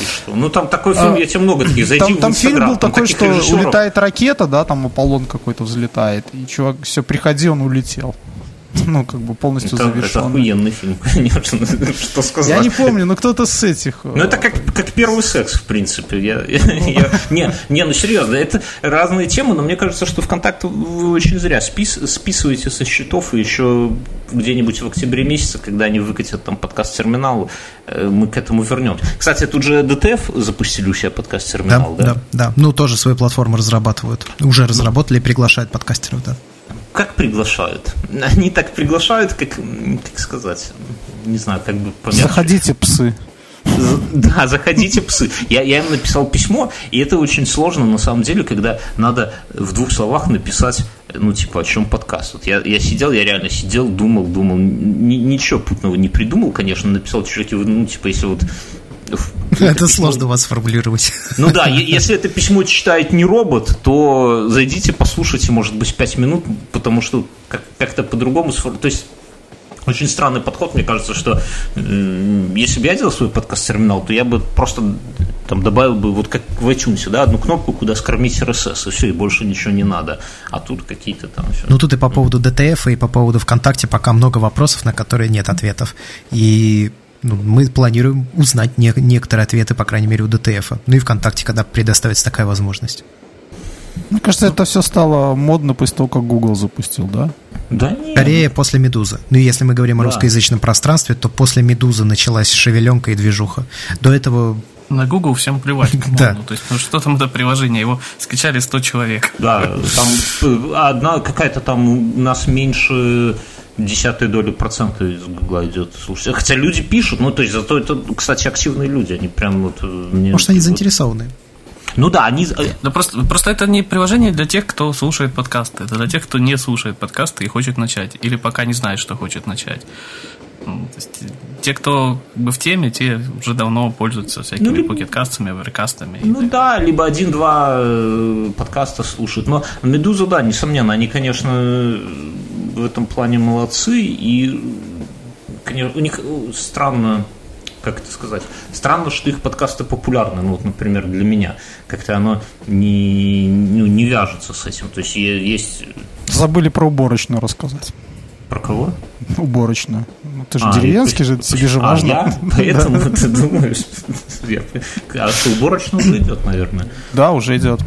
И что? Ну там такой фильм, а, я тебе много таких, зайди там, в там фильм был такой, что режиссеров. улетает ракета, да, там Аполлон какой-то взлетает, и чувак, все, приходи, он улетел. Ну, как бы полностью это, завершен. Это охуенный фильм, конечно, что сказать. Я не помню, но кто-то с этих... Ну, это как, как первый секс, в принципе. Я, я, я, не, не, ну серьезно, это разные темы, но мне кажется, что ВКонтакте вы очень зря спис, списываете со счетов, и еще где-нибудь в октябре месяце, когда они выкатят там подкаст-терминал, э, мы к этому вернемся. Кстати, тут же ДТФ запустили у себя подкаст-терминал, да? Да, да, да. Ну, тоже свою платформу разрабатывают. Уже разработали и приглашают подкастеров, да как приглашают? Они так приглашают, как, как сказать, не знаю, как бы помягче. Заходите, псы. Да, заходите, псы. Я, я им написал письмо, и это очень сложно, на самом деле, когда надо в двух словах написать, ну, типа, о чем подкаст. Вот я, я сидел, я реально сидел, думал, думал, ничего путного не придумал, конечно, написал человеку, ну, типа, если вот это сложно вас сформулировать. Ну да, если это письмо читает не робот, то зайдите, послушайте, может быть, 5 минут, потому что как-то по-другому То есть очень странный подход, мне кажется, что э, если бы я делал свой подкаст-терминал, то я бы просто там добавил бы, вот как в iTunes, да, одну кнопку, куда скормить RSS, и все, и больше ничего не надо. А тут какие-то там все. Ну, тут и по поводу DTF, и по поводу ВКонтакте пока много вопросов, на которые нет ответов. И ну, мы планируем узнать не, некоторые ответы, по крайней мере, у ДТФ. Ну и ВКонтакте, когда предоставится такая возможность. Мне кажется, это все стало модно после того, как Google запустил, да? Да нет. Скорее после Медузы. Ну, если мы говорим да. о русскоязычном пространстве, то после Медузы началась шевеленка и движуха. До этого на Google всем плевать. Да. То есть, ну что там это приложение? Его скачали 100 человек. Да, там э, одна какая-то там у нас меньше десятой доли процента из Гугла идет слушать. Хотя люди пишут, ну, то есть, зато это, кстати, активные люди, они прям вот... Э, мне Может, они заинтересованы. Ну да, они... Да просто, просто это не приложение для тех, кто слушает подкасты. Это для тех, кто не слушает подкасты и хочет начать. Или пока не знает, что хочет начать. Ну, то есть, те, кто как бы в теме, те уже давно пользуются всякими ну, покеткастами, оверкастами. Ну да, либо один-два э, подкаста слушают. Но Медуза, да, несомненно, они, конечно, в этом плане молодцы, и конечно, у них странно, как это сказать, странно, что их подкасты популярны, ну вот, например, для меня, как-то оно не, ну, не вяжется с этим, то есть есть... Забыли про уборочную рассказать. Про кого? Уборочную. Ну, ты же а, деревенский же, тебе же а, важно. Я? Поэтому ты думаешь, а что уборочную уже идет, наверное. Да, уже идет.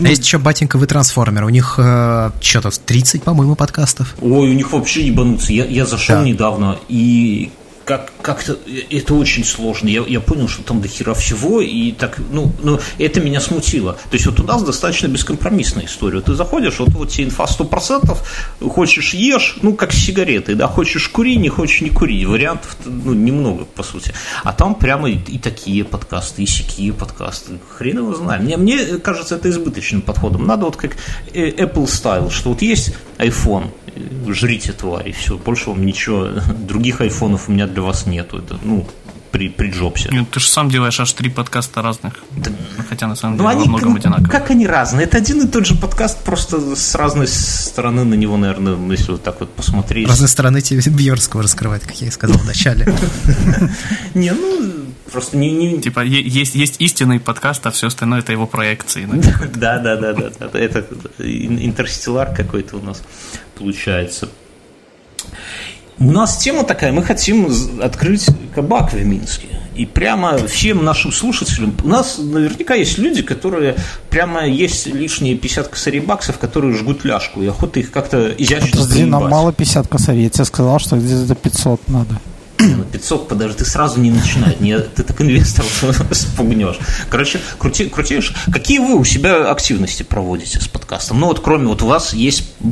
А есть еще батеньковый трансформер. У них э, что-то 30, по-моему, подкастов. Ой, у них вообще ебануться. Я, я зашел да. недавно, и как, как-то это очень сложно. Я, я понял, что там до хера всего, и так, ну, ну, это меня смутило. То есть вот у нас достаточно бескомпромиссная история. Ты заходишь, вот, вот тебе инфа 100%, хочешь ешь, ну, как с сигаретой, да, хочешь кури, не хочешь не кури. Вариантов, ну, немного, по сути. А там прямо и, и такие подкасты, и сякие подкасты. Хрен его знает. Мне, мне кажется, это избыточным подходом. Надо вот как э, Apple Style, что вот есть iPhone, жрите твари, все, больше вам ничего, других айфонов у меня для вас нету, это, ну, при, при Джобсе. Ну, ты же сам делаешь аж три подкаста разных. Да. Хотя на самом ну, деле они, во многом одинаковые. Как они разные? Это один и тот же подкаст, просто с разной стороны на него, наверное, если вот так вот посмотреть. С разной стороны тебе Бьерского раскрывать, как я и сказал в начале. Не, ну, просто не... не... Типа, есть, есть истинный подкаст, а все остальное это его проекции. Да, да, да, да. Это интерстеллар какой-то у нас получается. У нас тема такая, мы хотим открыть кабак в Минске. И прямо всем нашим слушателям, у нас наверняка есть люди, которые прямо есть лишние 50 косарей баксов, которые жгут ляжку, и охота их как-то изящно Подожди, нам мало 50 косарей, я тебе сказал, что где-то 500 надо. Не, ну 500, подожди, ты сразу не начинай, не, ты так инвесторов спугнешь. Короче, крути, крутишь. Какие вы у себя активности проводите с подкастом? Ну вот кроме, вот у вас есть э,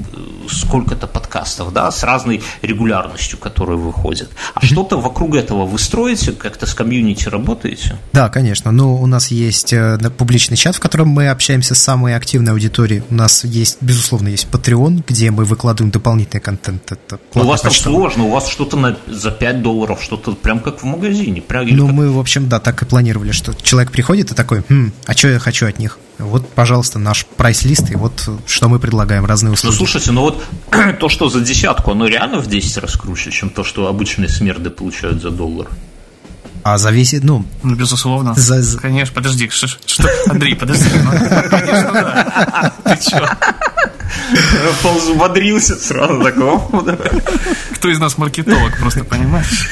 сколько-то подкастов, да, с разной регулярностью, которые выходят. А что-то вокруг этого вы строите, как-то с комьюнити работаете? Да, конечно. Ну, у нас есть э, публичный чат, в котором мы общаемся с самой активной аудиторией. У нас есть, безусловно, есть Patreon, где мы выкладываем дополнительный контент. Это у вас там сложно, у вас что-то на, за 5 долларов долларов, что-то прям как в магазине. Прям, ну, как... мы, в общем, да, так и планировали, что человек приходит и такой, хм, а что я хочу от них? Вот, пожалуйста, наш прайс-лист, и вот что мы предлагаем, разные ну, услуги. Ну, слушайте, ну вот то, что за десятку, оно реально в 10 раз круче, чем то, что обычные смерды получают за доллар. А зависит, ну... Ну, безусловно. За... Конечно, подожди, что, что? Андрей, подожди. Ну, конечно, да. Ты что? Ползубодрился сразу такого. Кто из нас маркетолог, просто понимаешь?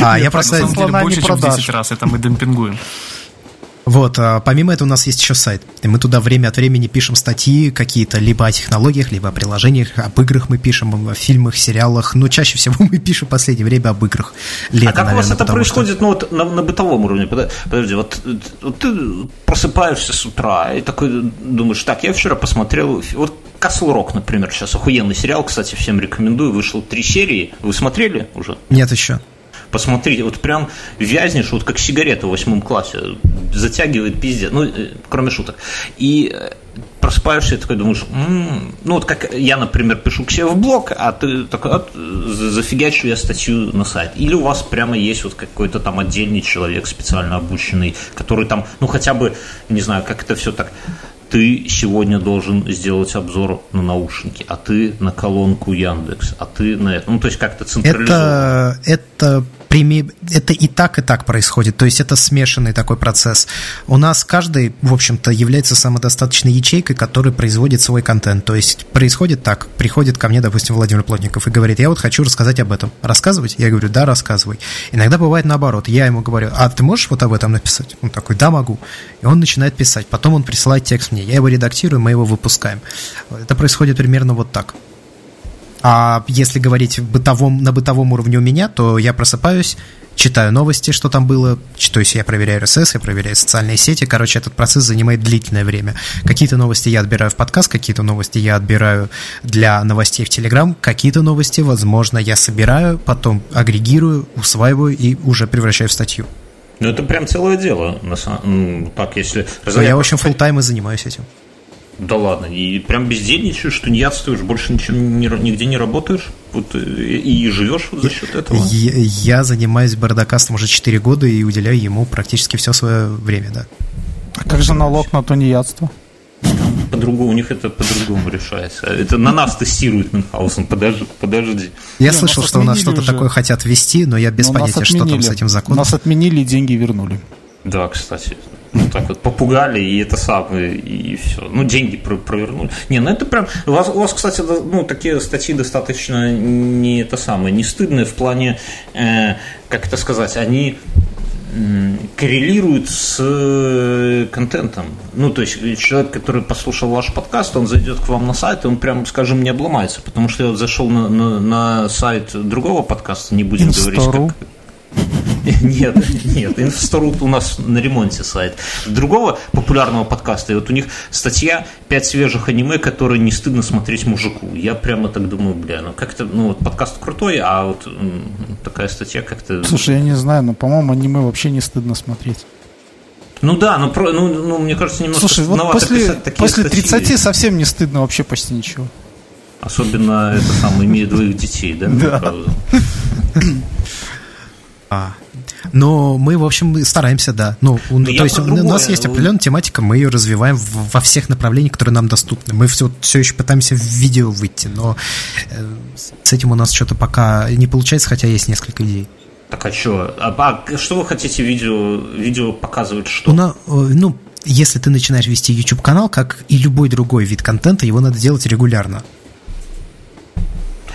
А, я просто... На самом деле, больше, чем в 10 раз, это мы демпингуем. Вот, а помимо этого у нас есть еще сайт. И мы туда время от времени пишем статьи какие-то, либо о технологиях, либо о приложениях, об играх мы пишем, о фильмах, сериалах. Но чаще всего мы пишем в последнее время об играх. Лето, а как наверное, у вас это происходит что... ну, вот, на, на бытовом уровне? Подожди, вот, вот ты просыпаешься с утра и такой думаешь, так, я вчера посмотрел, вот Castle Rock, например, сейчас охуенный сериал, кстати, всем рекомендую, вышел три серии. Вы смотрели уже? Нет еще. Посмотрите, вот прям вязнешь, вот как сигарета в восьмом классе, затягивает пиздец, ну, э, кроме шуток. И э, просыпаешься и такой думаешь, м-м", ну вот как я, например, пишу к себе в блог, а ты такой, вот, зафигачу я статью на сайт. Или у вас прямо есть вот какой-то там отдельный человек специально обученный, который там, ну хотя бы, не знаю, как это все так ты сегодня должен сделать обзор на наушники, а ты на колонку Яндекс, а ты на это. Ну, то есть как-то централизованно. Это, это это и так, и так происходит. То есть это смешанный такой процесс. У нас каждый, в общем-то, является самодостаточной ячейкой, которая производит свой контент. То есть происходит так. Приходит ко мне, допустим, Владимир Плотников и говорит, я вот хочу рассказать об этом. Рассказывать? Я говорю, да, рассказывай. Иногда бывает наоборот. Я ему говорю, а ты можешь вот об этом написать? Он такой, да, могу. И он начинает писать. Потом он присылает текст мне. Я его редактирую, мы его выпускаем. Это происходит примерно вот так. А если говорить бытовом, на бытовом уровне у меня, то я просыпаюсь, читаю новости, что там было, то есть я проверяю RSS, я проверяю социальные сети, короче, этот процесс занимает длительное время. Какие-то новости я отбираю в подкаст, какие-то новости я отбираю для новостей в Telegram, какие-то новости, возможно, я собираю, потом агрегирую, усваиваю и уже превращаю в статью. Ну, это прям целое дело, на самом так, если... Я, в общем, full тайм и занимаюсь этим. Да ладно, и прям бездельничаешь, что не отстаешь, больше ничем, нигде не работаешь вот, и, и живешь вот за счет этого? Я, я занимаюсь бардакастом уже 4 года и уделяю ему практически все свое время, да. А как же налог на тунеядство? По-другому, у них это по-другому решается. Это на нас тестирует Мюнхгаузен, подожди. подожди. Я не, слышал, что у нас что-то такое хотят ввести, но я без но понятия, что там с этим законом. Нас отменили и деньги вернули. Да, кстати ну, так вот попугали, и это самое, и все. Ну, деньги про провернули. Не, ну это прям... У вас, у вас, кстати, ну, такие статьи достаточно не это самое, не стыдные в плане, э, как это сказать, они коррелирует с э, контентом. Ну, то есть человек, который послушал ваш подкаст, он зайдет к вам на сайт, и он прям, скажем, не обломается, потому что я вот зашел на, на, на сайт другого подкаста, не будем говорить, как... Нет, нет, Инфосторут у нас на ремонте сайт. Другого популярного подкаста, и вот у них статья «Пять свежих аниме, которые не стыдно смотреть мужику». Я прямо так думаю, бля, ну как-то, ну вот подкаст крутой, а вот такая статья как-то... Слушай, я не знаю, но, по-моему, аниме вообще не стыдно смотреть. Ну да, ну, про, ну, ну мне кажется, немножко Слушай, вот после, после 30 статьи. совсем не стыдно вообще почти ничего. Особенно это самое, имея двоих детей, да? Да. Но мы, в общем, стараемся, да. Ну, Но то есть у нас есть определенная тематика, мы ее развиваем во всех направлениях, которые нам доступны. Мы все, все еще пытаемся в видео выйти, но э, с этим у нас что-то пока не получается, хотя есть несколько идей. Так а что? А, а что вы хотите видео, видео показывать? Что? Ну, ну, если ты начинаешь вести YouTube-канал, как и любой другой вид контента, его надо делать регулярно.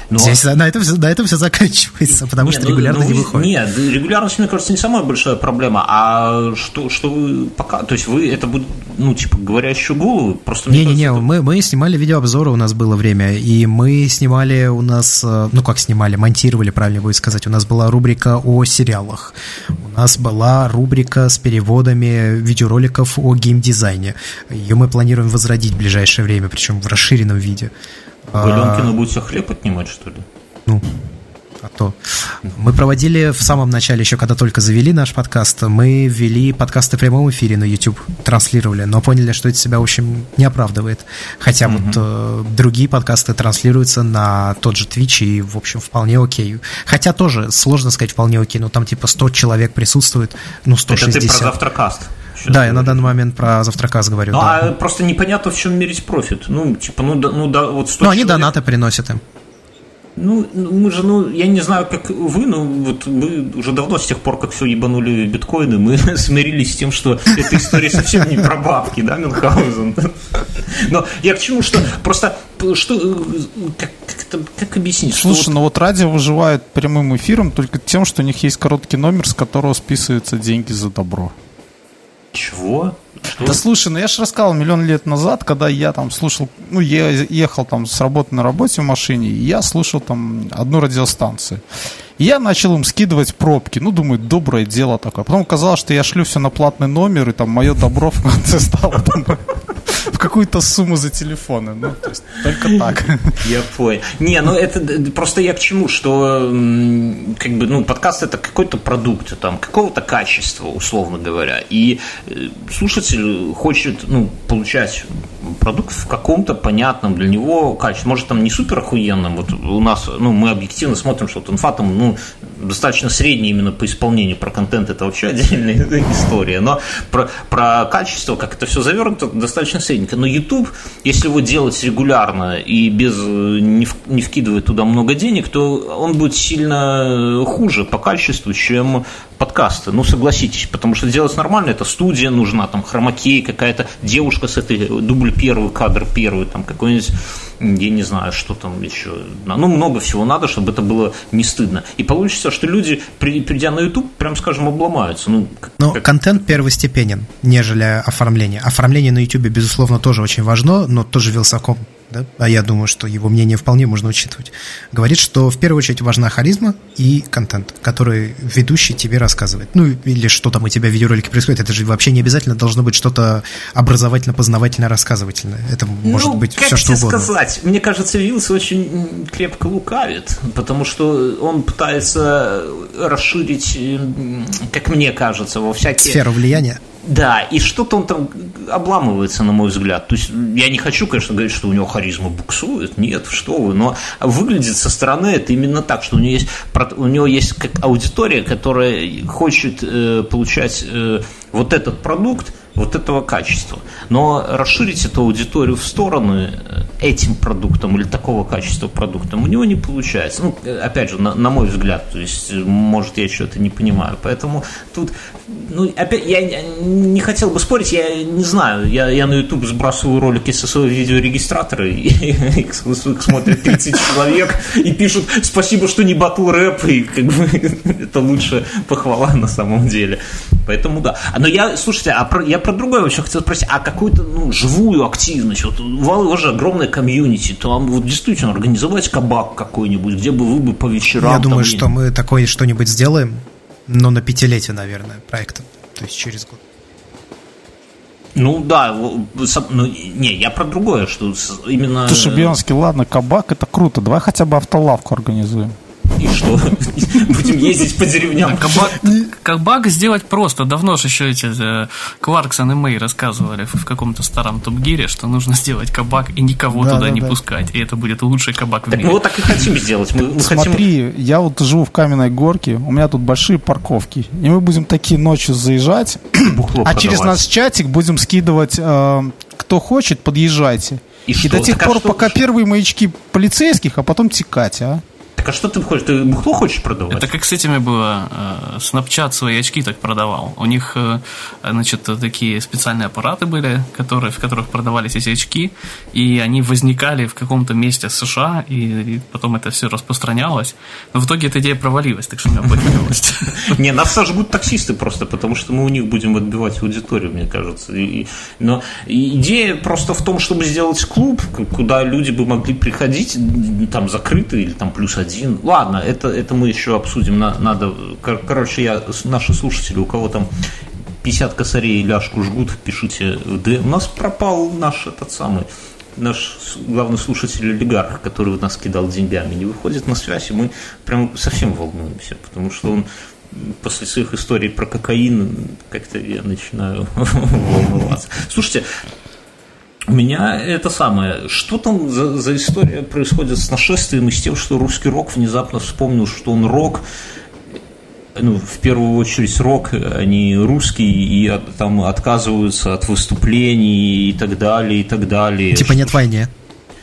Но... Здесь на этом, все, на этом все заканчивается, потому нет, что регулярно ну, не выходит. Нет, регулярность, мне кажется, не самая большая проблема, а что, что вы пока... То есть вы это будет, ну, типа, говорящую голову? Просто Не-не-не, это... мы, мы снимали видеообзоры, у нас было время, и мы снимали у нас... Э, ну, как снимали, монтировали, правильно будет сказать. У нас была рубрика о сериалах. У нас была рубрика с переводами видеороликов о геймдизайне. Ее мы планируем возродить в ближайшее время, причем в расширенном виде. Вы Ленкину будете хлеб отнимать, что ли? Ну, а то. Мы проводили в самом начале, еще когда только завели наш подкаст, мы ввели подкасты в прямом эфире на YouTube, транслировали, но поняли, что это себя, в общем, не оправдывает. Хотя угу. вот э, другие подкасты транслируются на тот же Twitch и, в общем, вполне окей. Хотя тоже сложно сказать вполне окей, но там типа 100 человек присутствует, ну 160. Это ты про завтракаст? Сейчас да, я на данный момент про завтракас говорю. Ну, да. а просто непонятно, в чем мерить профит. Ну, типа, ну, да, ну, да, вот 100 Ну, они человек... донаты приносят им. Ну, мы же, ну, я не знаю, как вы, но вот мы уже давно, с тех пор, как все ебанули биткоины, мы смирились с тем, что эта история совсем не про бабки, да, Мюнхгаузен? Но я к чему, что просто, что, как, как, как объяснить? Слушай, что ну вот радио выживает прямым эфиром только тем, что у них есть короткий номер, с которого списываются деньги за добро. Чего? Что? Да слушай, ну я же рассказывал миллион лет назад, когда я там слушал, ну я ехал там с работы на работе в машине, и я слушал там одну радиостанцию. И я начал им скидывать пробки. Ну, думаю, доброе дело такое. Потом оказалось, что я шлю все на платный номер, и там мое добро в конце стало там какую-то сумму за телефоны. Ну, то есть только так. Я понял. Не, ну это просто я к чему, что как бы, ну, подкаст это какой-то продукт, там, какого-то качества, условно говоря. И э, слушатель хочет, ну, получать продукт в каком-то понятном для него качестве. Может, там не супер охуенном. Вот у нас, ну, мы объективно смотрим, что вот инфа там, ну, достаточно средний именно по исполнению. Про контент это вообще отдельная история. Но про, про качество, как это все завернуто, достаточно средненько. Но YouTube, если его делать регулярно и без не, не вкидывать туда много денег, то он будет сильно хуже по качеству, чем подкасты. Ну, согласитесь, потому что делать нормально, это студия нужна, там хромакей, какая-то девушка с этой дубль первый, кадр первый, там какой-нибудь я не знаю, что там еще. Ну, много всего надо, чтобы это было не стыдно. И получится, что люди, придя на YouTube, прям скажем, обломаются. Ну, как, Но как... контент первостепенен, нежели оформление. Оформление на YouTube, безусловно, тоже очень важно, но тоже Вилсаком да, а я думаю, что его мнение вполне можно учитывать, говорит, что в первую очередь важна харизма и контент, который ведущий тебе рассказывает. Ну, или что там у тебя в видеоролике происходит. Это же вообще не обязательно должно быть что-то образовательно-познавательно-рассказывательное. Это ну, может быть все, что угодно. сказать? Мне кажется, Вилс очень крепко лукавит, потому что он пытается расширить, как мне кажется, во всякие... Сферу влияния? Да, и что-то он там обламывается, на мой взгляд. То есть я не хочу, конечно, говорить, что у него харизма буксует. Нет, что вы. Но выглядит со стороны это именно так, что у него есть, у него есть как аудитория, которая хочет э, получать э, вот этот продукт, вот этого качества. Но расширить эту аудиторию в стороны этим продуктом или такого качества продуктом, у него не получается. Ну, опять же, на, на мой взгляд, то есть, может, я что-то не понимаю. Поэтому тут, ну, опять, я не хотел бы спорить, я не знаю, я, я на YouTube сбрасываю ролики со своего видеорегистратора, и их смотрят 30 человек, и пишут «Спасибо, что не батл рэп», и как бы это лучше похвала на самом деле. Поэтому да. Но я, слушайте, а про, я про другое вообще хотел спросить, а какую-то ну, живую активность, вот у вас же огромная комьюнити, там вот действительно организовать кабак какой-нибудь, где бы вы бы по вечерам... Я думаю, что мы такое что-нибудь сделаем, но на пятилетие, наверное, проекта, то есть через год. Ну да, ну, не, я про другое, что именно... Слушай, Бьонский, ладно, кабак это круто, давай хотя бы автолавку организуем. И что? Будем ездить по деревням. Кабак сделать просто. Давно же еще эти э, Кларксон и Мэй рассказывали в каком-то старом топ-гире, что нужно сделать кабак и никого туда не пускать. И это будет лучший кабак в мире. Мы вот так и хотим сделать. Смотри, я вот живу в каменной горке, у меня тут большие парковки. И мы будем такие ночью заезжать, а через наш чатик будем скидывать, э, кто хочет, подъезжайте. И, и до тех пор, пока первые маячки полицейских, а потом текать, а? Так а что ты хочешь? Ты бухло хочешь продавать? Это как с этими было. Э, Snapchat свои очки так продавал. У них, э, значит, такие специальные аппараты были, которые, в которых продавались эти очки, и они возникали в каком-то месте США, и, и потом это все распространялось. Но в итоге эта идея провалилась, так что у меня новости. Не, нас сожгут таксисты просто, потому что мы у них будем отбивать аудиторию, мне кажется. Но идея просто в том, чтобы сделать клуб, куда люди бы могли приходить, там закрытый или там плюс один один. Ладно, это, это мы еще обсудим. Надо, короче, я, наши слушатели, у кого там 50 косарей ляжку жгут, пишите в У нас пропал наш этот самый наш главный слушатель олигарх, который в нас кидал деньгами, не выходит на связь, и мы прям совсем волнуемся, потому что он после своих историй про кокаин как-то я начинаю волноваться. Слушайте, у меня это самое. Что там за, за история происходит с нашествием и с тем, что русский рок внезапно вспомнил, что он рок, ну, в первую очередь рок, они русские, и от, там отказываются от выступлений и так далее, и так далее. Типа нет войны.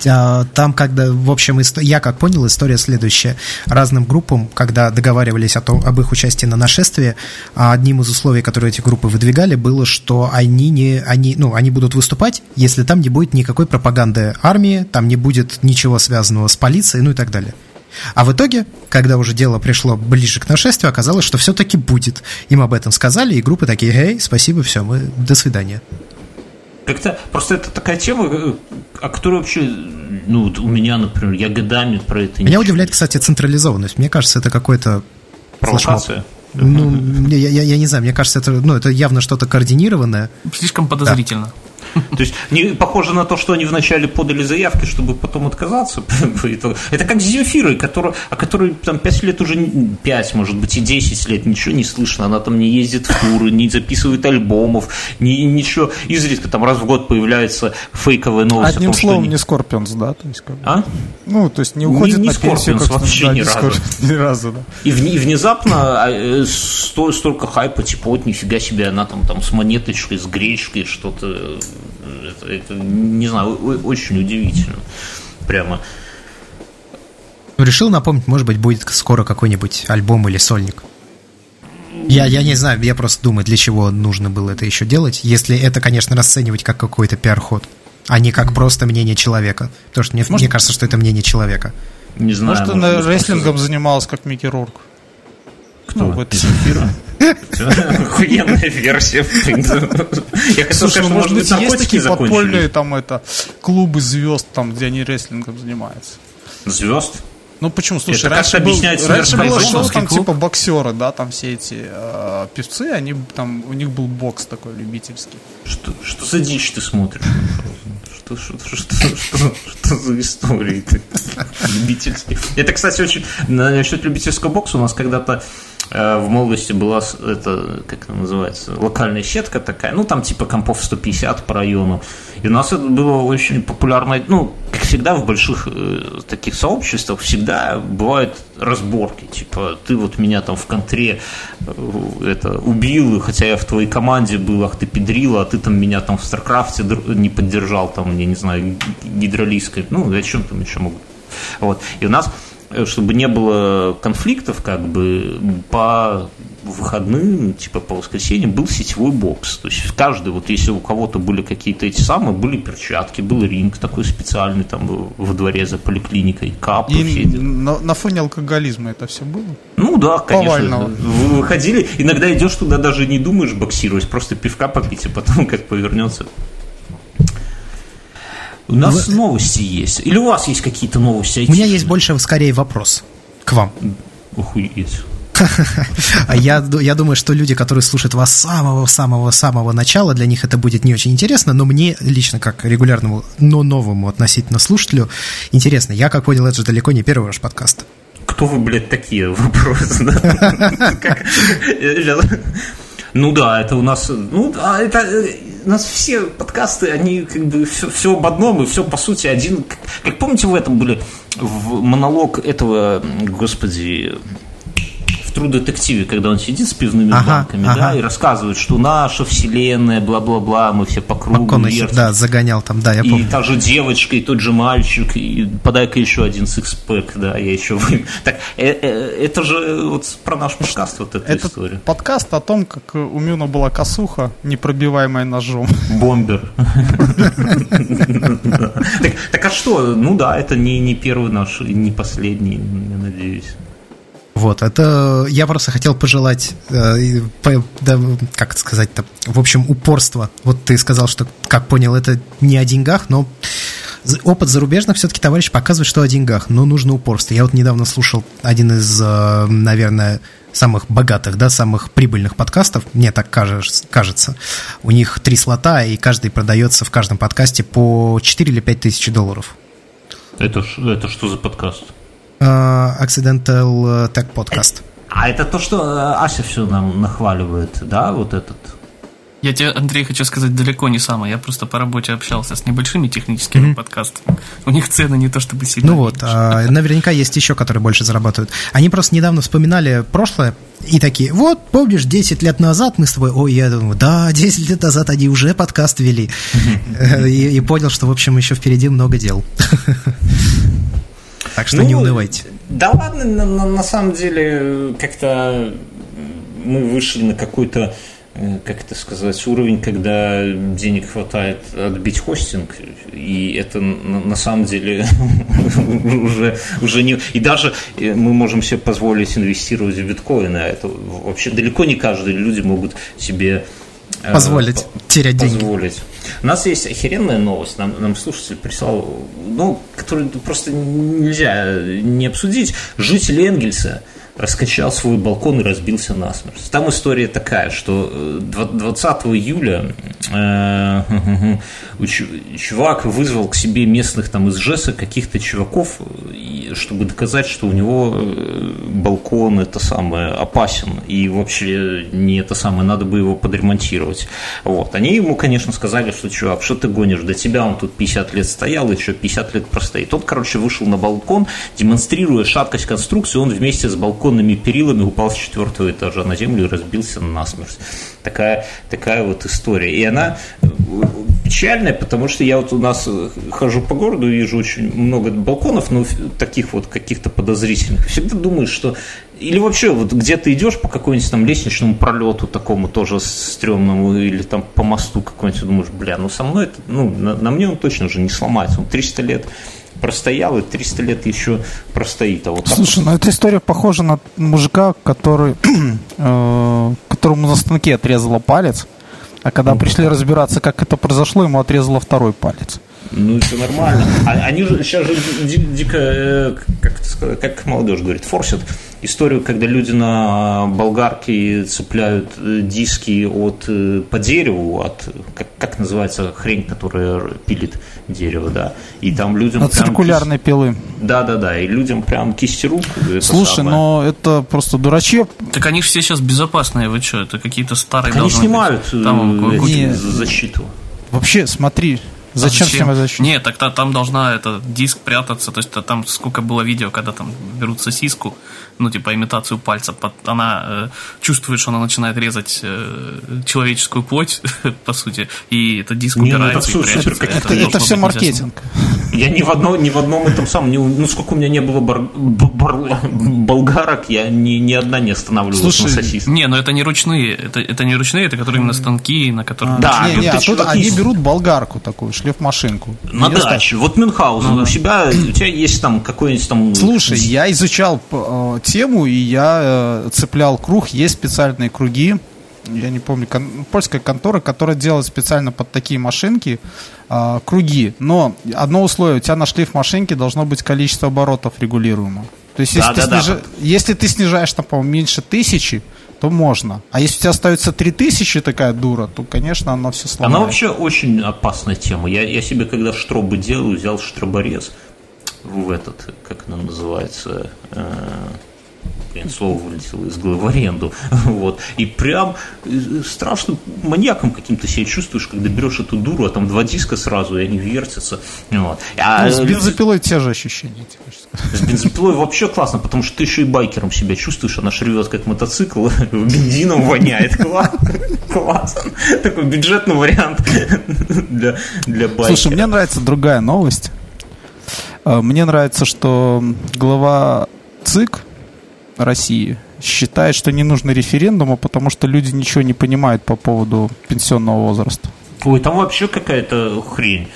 А, там, когда, в общем, я как понял, история следующая. Разным группам, когда договаривались о том, об их участии на нашествии, а одним из условий, которые эти группы выдвигали, было, что они, не, они, ну, они будут выступать, если там не будет никакой пропаганды армии, там не будет ничего связанного с полицией, ну и так далее. А в итоге, когда уже дело пришло ближе к нашествию, оказалось, что все-таки будет. Им об этом сказали, и группы такие, эй, спасибо, все, мы до свидания. Как-то просто это такая тема, э, о которой вообще, ну, у меня, например, я годами про это Меня удивляет, кстати, централизованность. Мне кажется, это какой-то Провокация. Ну, я, я, я не знаю, мне кажется, это, ну, это явно что-то координированное. Слишком подозрительно. Да. То есть не похоже на то, что они вначале подали заявки, чтобы потом отказаться. Это как с Земфирой, которая, о которой там 5 лет уже, 5, может быть, и 10 лет ничего не слышно. Она там не ездит в туры, не записывает альбомов, ни, ничего. Изредка там раз в год появляется фейковая новость. Одним о том, словом, что не Скорпионс, да? То есть, как... А? Ну, то есть не уходит не, не на пенсию, как вообще да, ни разу. ни разу да. И, в, и внезапно а, э, столько хайпа, типа, вот нифига себе, она там, там с монеточкой, с гречкой что-то это, это не знаю, очень удивительно. Прямо. Ну, решил напомнить, может быть, будет скоро какой-нибудь альбом или сольник. Я, я не знаю, я просто думаю, для чего нужно было это еще делать, если это, конечно, расценивать как какой-то пиар-ход, а не как просто мнение человека. Потому что мне, может, мне кажется, что это мнение человека. Не знаю. Может, может он рестлингом занимался, как Микки Рорк. Кто? Ну, в это Охуенная версия. Я хотел сказать, может быть, есть такие подпольные там это клубы звезд, там, где они рестлингом занимаются. Звезд? Ну почему? Слушай, это раньше, был, раньше было шоу там клуб? типа боксеры, да, там все эти э, певцы, они там у них был бокс такой любительский. Что, что за дичь ты смотришь? Что, что, что, что, что, за истории ты любительские? Это, кстати, очень насчет любительского бокса у нас когда-то в молодости была это, как это называется, локальная сетка такая, ну, там типа компов 150 по району. И у нас это было очень популярно, ну, как всегда в больших э, таких сообществах всегда бывают разборки, типа, ты вот меня там в контре э, это, убил, хотя я в твоей команде был, ах ты педрила, а ты там меня там в StarCraft'е не поддержал, там, я не знаю, гидралиской, ну, о чем там еще могут. Вот. И у нас Э, чтобы не было конфликтов, как бы по выходным, типа по воскресеньям, был сетевой бокс. То есть каждый, вот если у кого-то были какие-то эти самые, были перчатки, был ринг такой специальный там во дворе за поликлиникой, капы. И на, на фоне алкоголизма это все было? Ну да, конечно. Повального. Вы выходили, иногда идешь туда, даже не думаешь боксировать, просто пивка попить, а потом как повернется. У нас Вы... новости есть. Или у вас есть какие-то новости? У меня есть больше, скорее, вопрос к вам. Охуеть. Я, я думаю, что люди, которые слушают вас с самого-самого-самого начала, для них это будет не очень интересно, но мне лично, как регулярному, но новому относительно слушателю, интересно. Я, как понял, это же далеко не первый ваш подкаст. Кто вы, блядь, такие? Вопросы, Ну да, это у нас... Ну, а это у нас все подкасты, они как бы все, все об одном, и все, по сути, один. Как, как помните, в этом были в монолог этого, господи, True Detective, когда он сидит с пивными ага, банками, ага. да, и рассказывает, что наша вселенная, бла-бла-бла, мы все по кругу МакКонахи, да, загонял там, да, я и помню. И та же девочка, и тот же мальчик, и подай-ка еще один сикспэк, да, я еще вы... Так, э, э, это же вот про наш подкаст вот эта это история. подкаст о том, как у Мюна была косуха, непробиваемая ножом. Бомбер. Так а что? Ну да, это не первый наш, не последний, я надеюсь. Вот, это я просто хотел пожелать, э, по, да, как сказать-то, в общем, упорство. Вот ты сказал, что, как понял, это не о деньгах, но опыт зарубежных все-таки товарищ показывает, что о деньгах, но нужно упорство. Я вот недавно слушал один из, э, наверное, самых богатых, да, самых прибыльных подкастов, мне так кажется. У них три слота, и каждый продается в каждом подкасте по 4 или 5 тысяч долларов. Это, это что за подкаст? Uh, Accidental Tech Podcast. А это то, что э, Ася все нам нахваливает, да, вот этот? Я тебе, Андрей, хочу сказать, далеко не самое. Я просто по работе общался с небольшими техническими mm-hmm. подкастами. У них цены не то чтобы сильно. Ну вот, а, наверняка есть еще, которые больше зарабатывают. Они просто недавно вспоминали прошлое и такие, вот, помнишь, 10 лет назад мы с тобой, ой, я думаю, да, 10 лет назад они уже подкаст вели. Mm-hmm. И, и понял, что, в общем, еще впереди много дел. Так что ну, не унывайте. Да ладно, на, на, на самом деле, как-то мы вышли на какой-то э, как это сказать, уровень, когда денег хватает отбить хостинг, и это на, самом деле уже, уже не... И даже э, мы можем себе позволить инвестировать в биткоины, а это вообще далеко не каждые люди могут себе позволить э, терять деньги. Позволить. У нас есть охеренная новость. Нам, нам слушатель прислал, ну, которую просто нельзя не обсудить. Житель Энгельса раскачал свой балкон и разбился насмерть. Там история такая, что 20 э, июля э, чувак вызвал к себе местных там из ЖЭСа каких-то чуваков, чтобы доказать, что у него э, балкон это самое опасен и вообще не это самое, надо бы его подремонтировать. Вот. Они ему, конечно, сказали, что чувак, что ты гонишь, до тебя он тут 50 лет стоял еще 50 лет простоит. Тот, короче, вышел на балкон, демонстрируя шаткость конструкции, он вместе с балконом оконными перилами упал с четвертого этажа на землю и разбился насмерть. Такая, такая вот история. И она э, печальная, потому что я вот у нас э, хожу по городу и вижу очень много балконов, но таких вот каких-то подозрительных. Всегда думаешь, что или вообще вот где ты идешь по какой-нибудь там лестничному пролету такому тоже стрёмному, или там по мосту какой-нибудь, думаешь, бля, ну со мной это, ну, на, на мне он точно же не сломается, он 300 лет простоял и 300 лет еще простоит. А вот Слушай, так... ну эта история похожа на мужика, который, э, которому на станке отрезало палец, а когда ну, пришли разбираться, как это произошло, ему отрезало второй палец. Ну, это нормально. А, они же сейчас же дико, э, как, как молодежь говорит, форсят историю, когда люди на болгарке цепляют э, диски от, э, по дереву, от, как, как называется хрень, которая пилит дерево, да, и там людям... От циркулярной кисть... пилы. Да-да-да, и людям прям кисти рук. Слушай, самое. но это просто дурачье. Так они все сейчас безопасные, вы что, это какие-то старые так Они снимают там, эти, защиту. Вообще, смотри, Зачем, зачем? снимать Нет, так там должна это диск прятаться, то есть там сколько было видео, когда там берут сосиску, ну, типа, имитацию пальца, она э, чувствует, что она начинает резать э, человеческую плоть, по сути, и этот диск Не, убирается ну, это все, и прячется. Это, это, это все маркетинг. Я ни в, одно, ни в одном этом самом, ни, ну, сколько у меня не было бар, бар, болгарок, я ни, ни одна не останавливалась Слушай, на сосиске. Не, но это не ручные, это, это не ручные, это которые именно станки, на которых... А, да, не, не, а тут они берут болгарку такую, шлифмашинку. На даче. Вот Мюнхгаузен, ну, у себя, у тебя есть там какой-нибудь там... Слушай, я изучал э, тему, и я э, цеплял круг, есть специальные круги, я не помню, кон, польская контора, которая делает специально под такие машинки э, круги. Но одно условие, у тебя на шлейф машинки должно быть количество оборотов регулируемо. То есть, если, да, ты, да, сниж... да. если ты снижаешь, там, по-моему, меньше тысячи, то можно. А если у тебя остается 3000 такая дура, то, конечно, она все сломает. Она вообще очень опасная тема. Я, я себе, когда штробы делаю, взял штроборез в этот, как она называется, э, блин, слово вылетело из головы, в аренду. Вот. И прям э, страшно маньяком каким-то себя чувствуешь, когда берешь эту дуру, а там два диска сразу, и они вертятся. Вот. А, ну, с бензопилой те же ощущения. С бензопилой вообще классно, потому что ты еще и байкером себя чувствуешь, она шревет как мотоцикл, бензином воняет. Классно. Такой бюджетный вариант для, для байкера. Слушай, мне нравится другая новость. Э, мне нравится, что глава ЦИК России считает, что не нужно референдума, потому что люди ничего не понимают по поводу пенсионного возраста. Ой, там вообще какая-то хрень.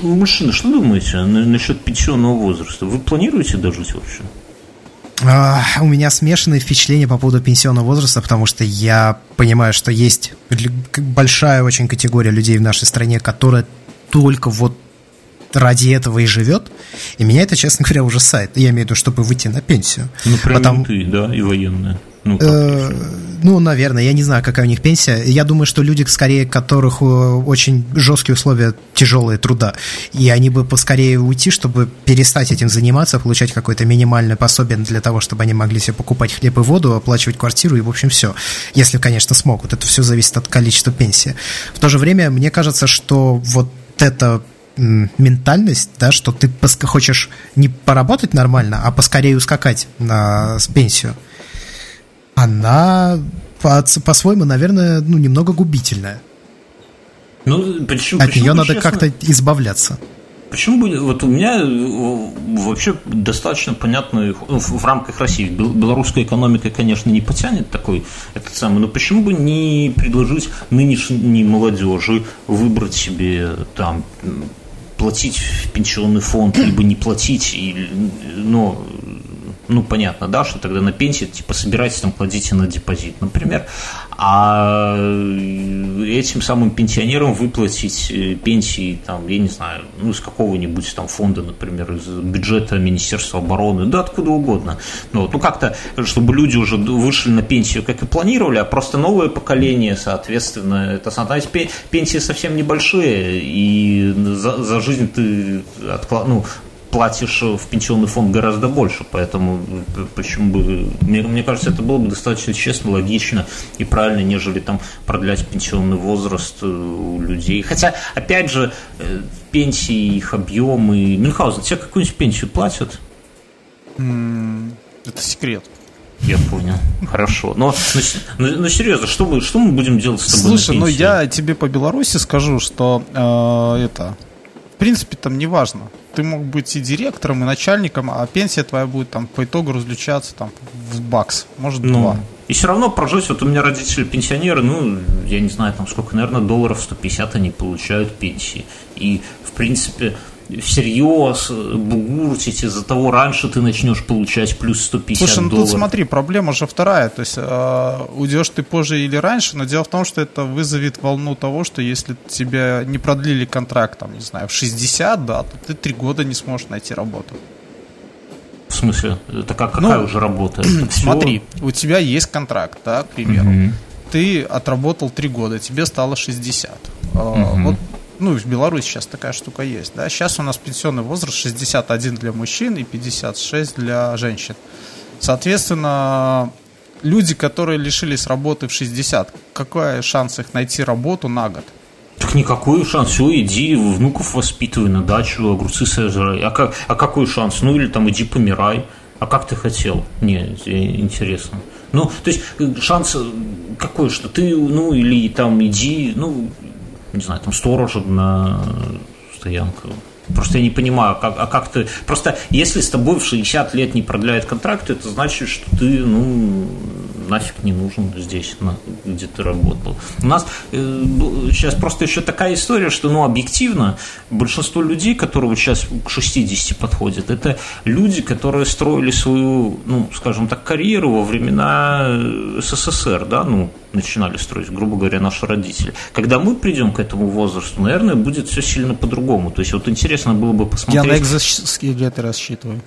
Мужчина, что думаете насчет пенсионного возраста? Вы планируете дожить вообще? А, у меня смешанные впечатления по поводу пенсионного возраста, потому что я понимаю, что есть большая очень категория людей в нашей стране, которая только вот ради этого и живет. И меня это, честно говоря, ужасает. Я имею в виду, чтобы выйти на пенсию. Ну, прям Потому... ты, да, и военная. Ну, э, ну, наверное, я не знаю, какая у них пенсия. Я думаю, что люди, скорее, которых э, очень жесткие условия, тяжелые труда, и они бы поскорее уйти, чтобы перестать этим заниматься, получать какое-то минимальное пособие для того, чтобы они могли себе покупать хлеб и воду, оплачивать квартиру и, в общем, все. Если, конечно, смогут. Это все зависит от количества пенсии. В то же время, мне кажется, что вот это ментальность, да, что ты хочешь не поработать нормально, а поскорее ускакать на с пенсию, она по- по-своему, наверное, ну, немного губительная. Ну, почему, От почему нее надо честно... как-то избавляться. Почему бы... Вот у меня вообще достаточно понятно ну, в рамках России. Белорусская экономика, конечно, не потянет такой этот самый, но почему бы не предложить нынешней молодежи выбрать себе там платить в пенсионный фонд, либо не платить, и, но ну, понятно, да, что тогда на пенсии, типа, собирайтесь, там, кладите на депозит, например, а этим самым пенсионерам выплатить э, пенсии, там, я не знаю, ну, из какого-нибудь там фонда, например, из бюджета Министерства обороны, да, откуда угодно. Ну, вот, ну как-то, чтобы люди уже вышли на пенсию, как и планировали, а просто новое поколение, соответственно, это, знаете, пенсии совсем небольшие, и за, за жизнь ты отклад... ну, платишь в пенсионный фонд гораздо больше, поэтому э, почему бы, мне, мне кажется, это было бы достаточно честно, логично и правильно, нежели там продлять пенсионный возраст э, у людей. Хотя, опять же, э, пенсии, их объемы. Мюнхгаузен, тебе какую-нибудь пенсию платят? Это секрет. Я понял. Хорошо. Но, но, но, но серьезно, что мы, что мы будем делать с тобой? Слушай, ну я тебе по Беларуси скажу, что э, это в принципе там не важно ты мог быть и директором, и начальником, а пенсия твоя будет там по итогу различаться там в бакс, может ну, два. И все равно прожить, вот у меня родители пенсионеры, ну, я не знаю, там сколько, наверное, долларов 150 они получают пенсии. И, в принципе, всерьез бугуртить из-за того, раньше ты начнешь получать плюс 150 Слушай, ну долларов. тут смотри, проблема же вторая. То есть э, уйдешь ты позже или раньше, но дело в том, что это вызовет волну того, что если тебя не продлили контракт, там, не знаю, в 60, да, то ты три года не сможешь найти работу. В смысле? Это как, какая ну, уже работа? смотри, у тебя есть контракт, да, к примеру. Угу. Ты отработал три года, тебе стало 60. Угу. Вот ну, в Беларуси сейчас такая штука есть, да, сейчас у нас пенсионный возраст 61 для мужчин и 56 для женщин. Соответственно, люди, которые лишились работы в 60, какой шанс их найти работу на год? Так никакой шанс. Все, иди, внуков воспитывай на дачу, огурцы сажай. А, как, а какой шанс? Ну или там иди помирай. А как ты хотел? Не, интересно. Ну, то есть э, шанс э, какой, что ты, ну, или там иди, ну, не знаю, там сторожем на стоянку. Просто я не понимаю, как, а как ты... Просто если с тобой в 60 лет не продляют контракт, это значит, что ты, ну, нафиг не нужен здесь, на, где ты работал. У нас э, сейчас просто еще такая история, что, ну, объективно, большинство людей, которые вот сейчас к 60 подходят, это люди, которые строили свою, ну, скажем так, карьеру во времена э, СССР, да, ну, начинали строить, грубо говоря, наши родители. Когда мы придем к этому возрасту, наверное, будет все сильно по-другому. То есть вот интересно было бы посмотреть... Я на экзоскелеты рассчитываю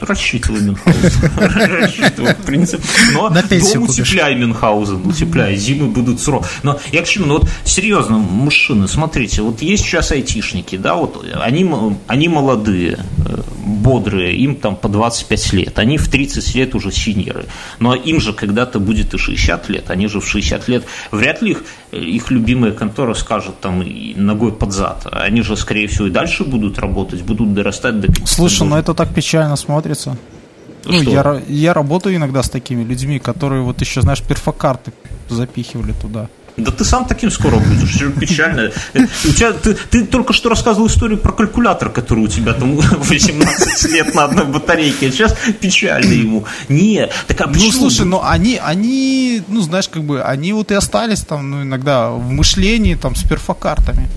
рассчитывай Мюнхгаузен. Рассчитывай, в принципе. Но На дом утепляй Мюнхгаузен, утепляй, зимы будут суровые. Но я к чему? Ну вот серьезно, мужчины, смотрите, вот есть сейчас айтишники, да, вот они, они молодые, э, бодрые, им там по 25 лет, они в 30 лет уже синеры. Но им же когда-то будет и 60 лет, они же в 60 лет, вряд ли их, их любимая контора скажет там ногой под зад. Они же, скорее всего, и дальше будут работать, будут дорастать до Слушай, ну это так печально смотрится. Ну, я, я работаю иногда с такими людьми, которые вот еще, знаешь, перфокарты запихивали туда. Да ты сам таким скоро будешь, печально. У тебя, ты, ты только что рассказывал историю про калькулятор, который у тебя там 18 лет на одной батарейке, а сейчас печально ему. Не, так а Ну, слушай, ну они, они, ну, знаешь, как бы, они вот и остались там, ну, иногда в мышлении там с перфокартами.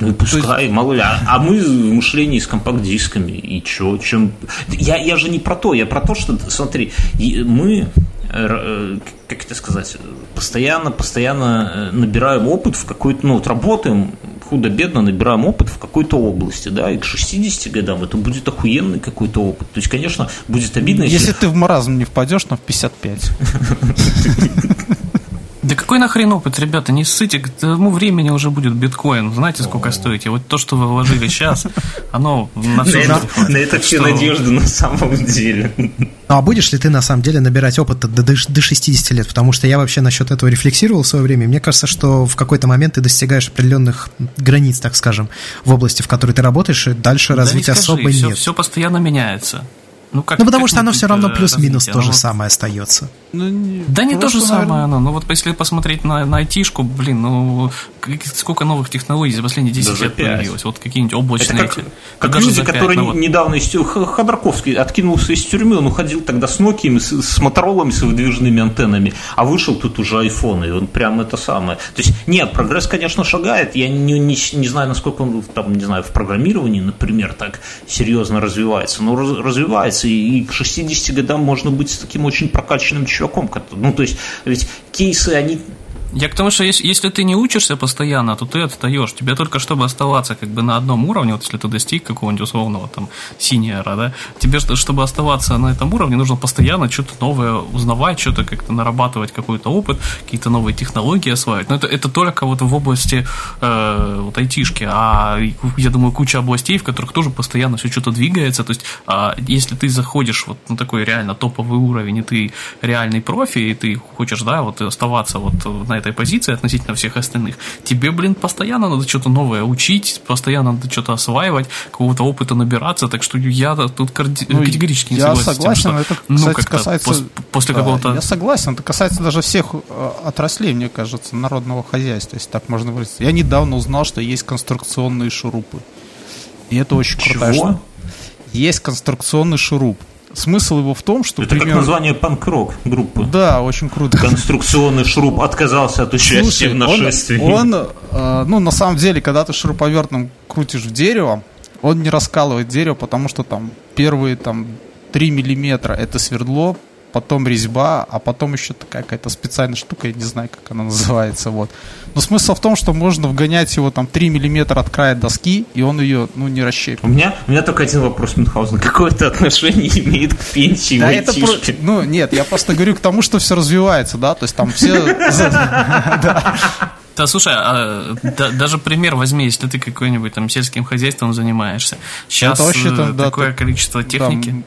Ну и пускай, есть... мало ли. А, а мы в мышлении с компакт-дисками. И чё? Чем... Я, я же не про то, я про то, что, смотри, мы э, как это сказать, постоянно, постоянно э, набираем опыт в какой-то, ну, вот работаем худо-бедно, набираем опыт в какой-то области, да, и к 60 годам это будет охуенный какой-то опыт. То есть, конечно, будет обидно, если... Если ты в маразм не впадешь, но в 55. Да какой нахрен опыт, ребята, не ссыте, к тому времени уже будет биткоин. Знаете, сколько стоит? Вот то, что вы вложили сейчас, оно на все На это все надежды на самом деле. Ну а будешь ли ты на самом деле набирать опыт до, до 60 лет? Потому что я вообще насчет этого рефлексировал в свое время. Мне кажется, что в какой-то момент ты достигаешь определенных границ, так скажем, в области, в которой ты работаешь, и дальше да развития особо нет. Все постоянно меняется. Ну, как, ну потому как что оно все равно плюс-минус то же самое остается. Ну, не, да не то же самое оно. Ну вот если посмотреть на, на айтишку, блин, ну сколько новых технологий за последние 10 да лет появилось. Вот какие-нибудь облачные Это как, эти. Как люди, 5, которые ну, вот... недавно из Ходорковский откинулся из тюрьмы, он уходил тогда с Nokia, с, с Моторолами, с выдвижными антеннами, а вышел тут уже iPhone, и он прям это самое. То есть, нет, прогресс, конечно, шагает. Я не, не, не знаю, насколько он там, не знаю, в программировании, например, так серьезно развивается, но раз, развивается, и, и к 60 годам можно быть таким очень прокачанным чуваком. Ну, то есть, ведь кейсы, они я к тому, что если, если ты не учишься постоянно, то ты отстаешь. Тебе только чтобы оставаться как бы на одном уровне, вот если ты достиг какого-нибудь условного там синьора, да, тебе, чтобы оставаться на этом уровне, нужно постоянно что-то новое узнавать, что-то как-то нарабатывать какой-то опыт, какие-то новые технологии осваивать. Но это, это только вот в области э, вот айтишки, а я думаю, куча областей, в которых тоже постоянно все что-то двигается. То есть, а если ты заходишь вот на такой реально топовый уровень, и ты реальный профи, и ты хочешь, да, вот оставаться вот на этой позиции относительно всех остальных, тебе, блин, постоянно надо что-то новое учить, постоянно надо что-то осваивать, какого-то опыта набираться, так что я тут ну, категорически не я согласен согласен, тем, что, это, ну, кстати, касается, пос, после какого-то... Я согласен, это касается даже всех э, отраслей, мне кажется, народного хозяйства, если так можно выразиться. Я недавно узнал, что есть конструкционные шурупы. И это очень Чего? штука. Есть конструкционный шуруп. Смысл его в том, что... Это примерно... как название панк-рок группы. Да, очень круто. Конструкционный шуруп отказался от участия Слушай, в нашествии. Он, он э, ну, на самом деле, когда ты шуруповертом крутишь в дерево, он не раскалывает дерево, потому что там первые там 3 миллиметра это свердло, потом резьба, а потом еще такая какая-то специальная штука, я не знаю, как она называется, вот. Но смысл в том, что можно вгонять его там 3 миллиметра от края доски, и он ее, ну, не расщепит. У меня, у меня только один вопрос, Мюнхгаузен. Какое это отношение имеет к пенсии да это про... Ну, нет, я просто говорю к тому, что все развивается, да, то есть там все... Да, слушай, а, да, даже пример возьми, если ты какой-нибудь там сельским хозяйством занимаешься. Сейчас это вообще, э, такое да, количество техники. Да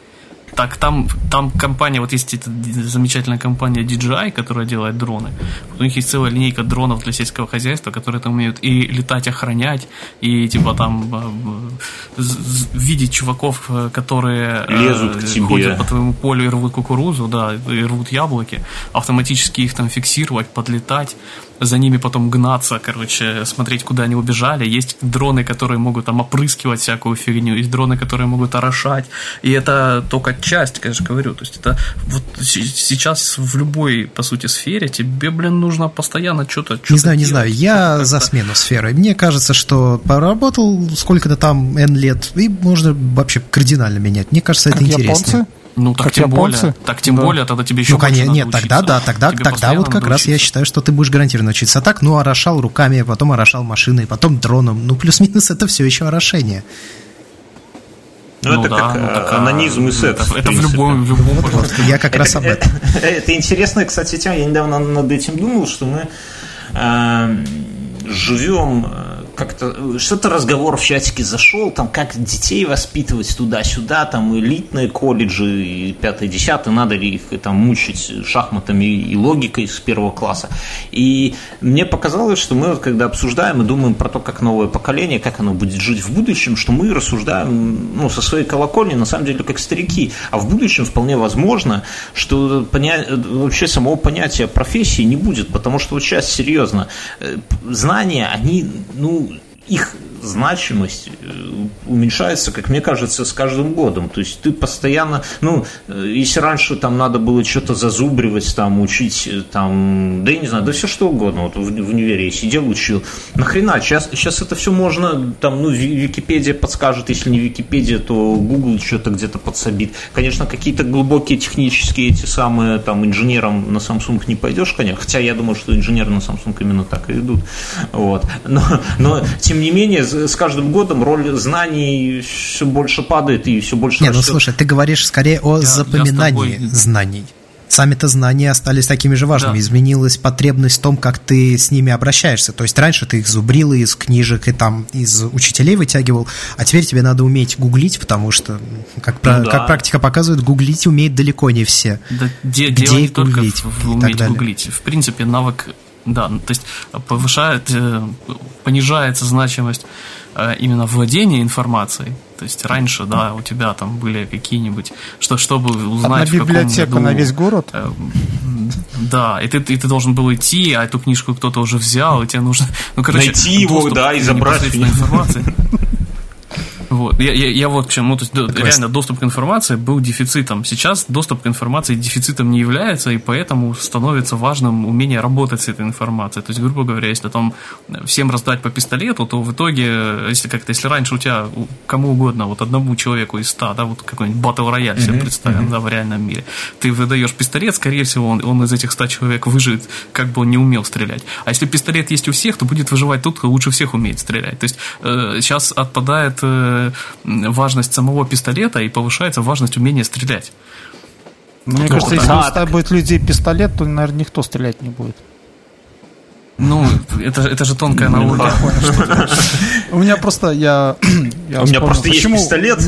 Так, там, там компания, вот есть эта замечательная компания DJI, которая делает дроны. У них есть целая линейка дронов для сельского хозяйства, которые там умеют и летать, охранять, и типа там э, видеть чуваков, э, которые э, Лезут к тебе. ходят по твоему полю и рвут кукурузу, да, и рвут яблоки, автоматически их там фиксировать, подлетать за ними потом гнаться, короче, смотреть, куда они убежали. Есть дроны, которые могут там опрыскивать всякую фигню, есть дроны, которые могут орошать. И это только часть, конечно, говорю. То есть это вот сейчас в любой, по сути, сфере тебе, блин, нужно постоянно что-то Не знаю, не знаю. Я за смену сферы. Мне кажется, что поработал сколько-то там N лет, и можно вообще кардинально менять. Мне кажется, это интересно. Японцы? Ну, так как тем более. Так тем да. более, тогда тебе еще ну, конечно, Нет, тогда да, тогда, тебе тогда вот как раз я считаю, что ты будешь гарантированно учиться. А так, ну, орошал руками, потом орошал машиной, потом дроном. Ну, плюс-минус это все еще орошение. Ну, ну это да, как ну, так, анонизм и секс. Это, это в, любом, в любом вот, вот, Я как раз об этом. Это, это интересная, кстати, тема. Я недавно над этим думал, что мы э, живем как-то что-то разговор в чатике зашел, там как детей воспитывать туда-сюда, там элитные колледжи и пятое, десятое, надо ли их там мучить шахматами и логикой с первого класса. И мне показалось, что мы вот когда обсуждаем и думаем про то, как новое поколение, как оно будет жить в будущем, что мы рассуждаем ну, со своей колокольни, на самом деле, как старики. А в будущем вполне возможно, что поня... вообще самого понятия профессии не будет, потому что вот сейчас серьезно, э, знания, они, ну, их значимость э, уменьшается, как мне кажется, с каждым годом. То есть ты постоянно, ну, э, если раньше там надо было что-то зазубривать, там, учить, э, там, да я не знаю, да все что угодно, вот в, в универе я сидел, учил. Нахрена, сейчас, сейчас это все можно, там, ну, Википедия подскажет, если не Википедия, то Google что-то где-то подсобит. Конечно, какие-то глубокие технические эти самые, там, инженерам на Samsung не пойдешь, конечно, хотя я думаю, что инженеры на Samsung именно так и идут, вот. Но, но тем не менее, с каждым годом роль знаний все больше падает и все больше... Нет, ну слушай, ты говоришь скорее о я, запоминании я знаний. Сами-то знания остались такими же важными. Да. Изменилась потребность в том, как ты с ними обращаешься. То есть раньше ты их зубрил из книжек и там из учителей вытягивал, а теперь тебе надо уметь гуглить, потому что, как, ну, про, да. как практика показывает, гуглить умеет далеко не все. Да, де, Где гуглить? В, уметь гуглить. В принципе, навык да, то есть повышает, э, понижается значимость Э, именно владение информацией. То есть раньше, да, у тебя там были какие-нибудь, что чтобы узнать Одна библиотека году, на весь город. Э, да, и ты, и ты должен был идти, а эту книжку кто-то уже взял, и тебе нужно, ну короче, найти его, да, и забрать информации. Вот. Я, я, я вот к чему, то есть Прекрасно. реально доступ к информации был дефицитом. Сейчас доступ к информации дефицитом не является, и поэтому становится важным умение работать с этой информацией. То есть, грубо говоря, если там всем раздать по пистолету, то в итоге, если как-то, если раньше у тебя кому угодно, вот одному человеку из ста, да, вот какой-нибудь батл рояль себе представим, да, в реальном мире, ты выдаешь пистолет, скорее всего, он, он из этих ста человек выживет, как бы он не умел стрелять. А если пистолет есть у всех, то будет выживать тот, кто лучше всех умеет стрелять. То есть э, сейчас отпадает э, важность самого пистолета и повышается важность умения стрелять. Мне ну, кажется, если так. будет людей пистолет, то, наверное, никто стрелять не будет. Ну, это, это же тонкая наука. У меня просто я. У меня просто есть пистолет.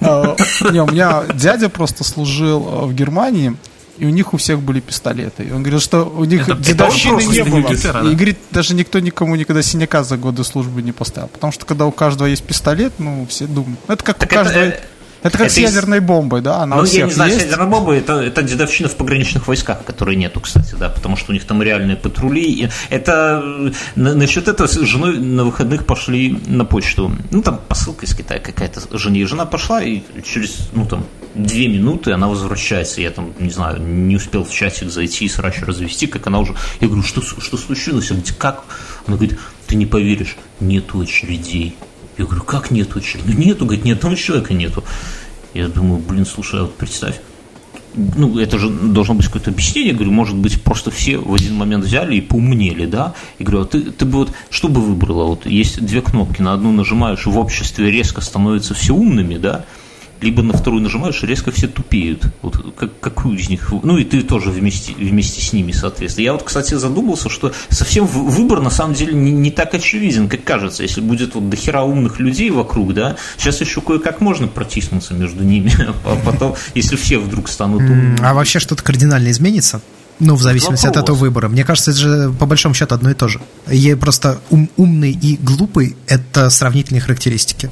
А, не, у меня дядя просто служил в Германии, и у них у всех были пистолеты. И он говорил, что у них это дедовщины не было. Гитара, да? И говорит, даже никто никому никогда синяка за годы службы не поставил. Потому что когда у каждого есть пистолет, ну, все думают. Это как так у каждого... Это... Это как это с ядерной бомбой, да? Она ну, я не знаю, есть. с ядерной бомбой это, это дедовщина в пограничных войсках, которые нету, кстати, да, потому что у них там реальные патрули. Это насчет этого с женой на выходных пошли на почту. Ну, там посылка из Китая какая-то жене. Жена пошла, и через, ну, там, две минуты она возвращается. Я там, не знаю, не успел в часик зайти и срач развести, как она уже... Я говорю, что, что случилось? А где, как? Она говорит, ты не поверишь, нету очередей. Я говорю, как нету очереди? Ну нету, говорит, ни одного человека нету. Я думаю, блин, слушай, а вот представь, ну, это же должно быть какое-то объяснение, я говорю, может быть, просто все в один момент взяли и поумнели, да? И говорю, а ты, ты бы вот, что бы выбрала? Вот есть две кнопки, на одну нажимаешь, в обществе резко становятся все умными, да? Либо на вторую нажимаешь, и резко все тупеют. Вот как, какую из них... Ну, и ты тоже вместе, вместе с ними, соответственно. Я вот, кстати, задумался, что совсем выбор, на самом деле, не, не так очевиден, как кажется. Если будет вот дохера умных людей вокруг, да, сейчас еще кое-как можно протиснуться между ними, а потом, если все вдруг станут умными. А вообще что-то кардинально изменится? Ну, в зависимости Вопрос. от этого выбора. Мне кажется, это же по большому счету одно и то же. Ей просто ум, умный и глупый – это сравнительные характеристики.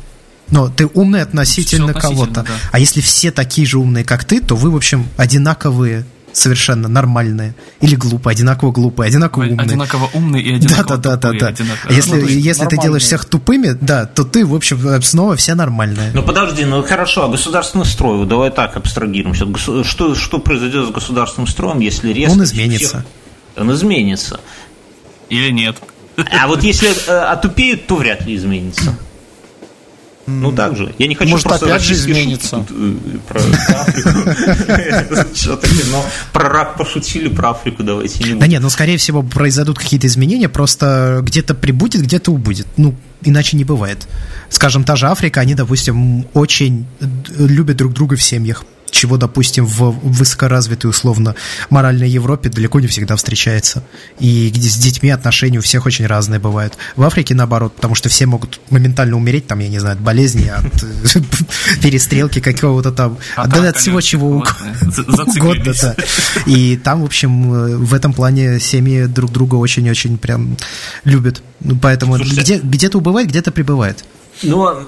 Но ты умный относительно, относительно кого-то. Да. А если все такие же умные, как ты, то вы, в общем, одинаковые совершенно нормальные. Или глупые, одинаково глупые, одинаково умные. Одинаково умные и одинаково да, да, тупые. Да, да, да. Если, ну, если ты делаешь всех тупыми, да, то ты, в общем, снова все нормальные. Ну подожди, ну хорошо, а государственный строй, давай так абстрагируемся. Что, что произойдет с государственным строем, если резко... Он изменится. Всех... Он изменится. Или нет. А вот если э, отупеют, то вряд ли изменится. Ну, так же. Я не хочу Может, просто опять же изменится. Э, про Африку. Но про рак пошутили, про Африку давайте не Да нет, ну, скорее всего, произойдут какие-то изменения, просто где-то прибудет, где-то убудет. Ну, иначе не бывает. Скажем, та же Африка, они, допустим, очень любят друг друга в семьях чего, допустим, в высокоразвитой, условно, моральной Европе далеко не всегда встречается. И где с детьми отношения у всех очень разные бывают. В Африке, наоборот, потому что все могут моментально умереть, там, я не знаю, от болезни, от перестрелки какого-то там, да, от всего чего угодно. И там, в общем, в этом плане семьи друг друга очень-очень прям любят. Ну, поэтому где-то убывает, где-то прибывает. Ну,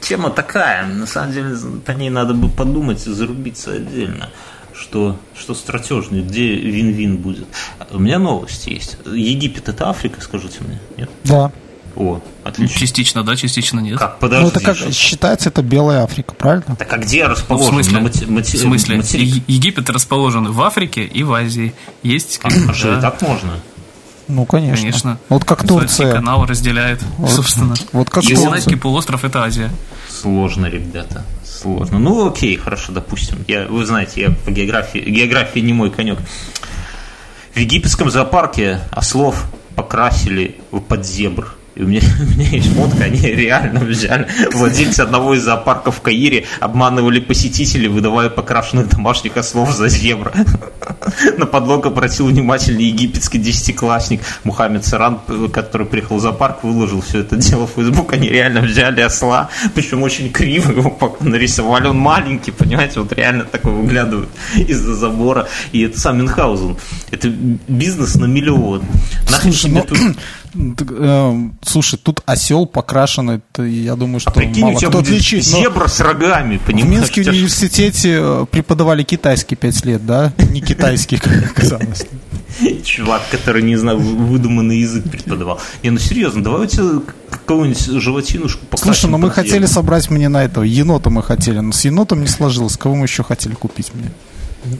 тема такая. На самом деле, по ней надо бы подумать и зарубиться отдельно. Что, что стратежный, где вин-вин будет. У меня новости есть. Египет это Африка, скажите мне, нет? Да. О, отлично. Частично да, частично нет. Как, подожди. Ну, это как считается, это Белая Африка, правильно? Так а где расположен? Ну, в смысле? Мати- мати- в смысле? Материк? Египет расположен в Африке и в Азии. Есть... А, а что, и так можно? Ну, конечно. Конечно. Вот как Турция. канал разделяет, вот, собственно. Вот как Синайский полуостров – это Азия. Сложно, ребята. Сложно. Ну, окей, хорошо, допустим. Я, вы знаете, я по географии... География не мой конек. В египетском зоопарке ослов покрасили под зебр. И у меня, у меня есть фотка, они реально взяли. Владельцы одного из зоопарков в Каире обманывали посетителей, выдавая покрашенных домашних ослов за зебра. На подлог обратил внимательный египетский десятиклассник Мухаммед Саран, который приехал в зоопарк, выложил все это дело в Facebook. Они реально взяли осла, причем очень криво его нарисовали. Он маленький, понимаете, вот реально такой выглядывает из-за забора. И это сам Мюнхгаузен. Это бизнес на миллион. Слушай, ну, тут слушай, тут осел покрашенный, я думаю, что а прикинь, мало кто отличит. Зебра с рогами, понимаешь? В Минском университете э, преподавали китайский пять лет, да? Не китайский, как оказалось. Чувак, который, не знаю, выдуманный язык преподавал. Не, ну серьезно, давайте какую-нибудь животинушку покрасим. Слушай, ну мы хотели собрать мне на этого, енота мы хотели, но с енотом не сложилось. Кого мы еще хотели купить мне?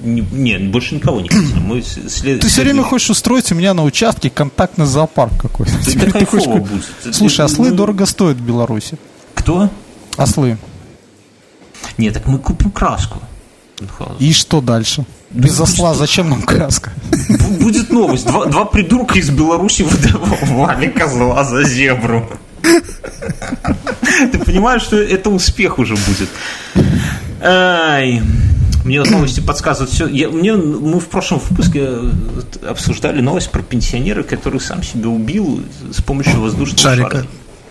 Нет, больше никого не хотели. Мы след... Ты все время хочешь устроить у меня на участке контактный зоопарк какой-то. Ты хочешь... будет. Слушай, ослы дорого стоят в Беларуси. Кто? Ослы. Нет, так мы купим краску. И что дальше? Без осла зачем нам краска? Будет новость. Два, два придурка из Беларуси выдавали козла за зебру. Ты понимаешь, что это успех уже будет? Ай. Мне вот новости подсказывают все. Я, мне, мы в прошлом выпуске э, обсуждали новость про пенсионера, который сам себя убил с помощью воздушного шарика. шарика.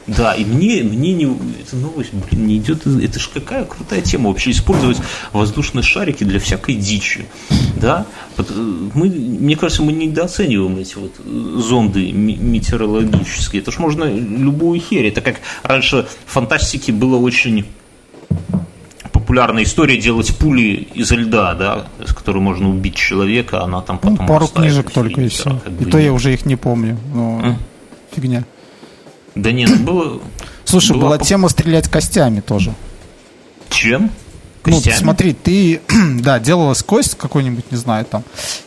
Да, и мне, мне не, эта новость, блин, не идет, это же какая крутая тема вообще, использовать воздушные шарики для всякой дичи, да, э, мы, мне кажется, мы недооцениваем эти вот э, зонды метеорологические, это ж можно любую херь, это как раньше в фантастике было очень популярная история делать пули из льда, да, с которой можно убить человека, она там потом... Ну, пару книжек только и все. Как бы и то я уже их не помню. Но а? Фигня. Да нет, было... Слушай, была, была тема стрелять костями тоже. Чем? Ну, Костями? Ну, смотри, ты, да, делалась кость какой-нибудь, не знаю, там,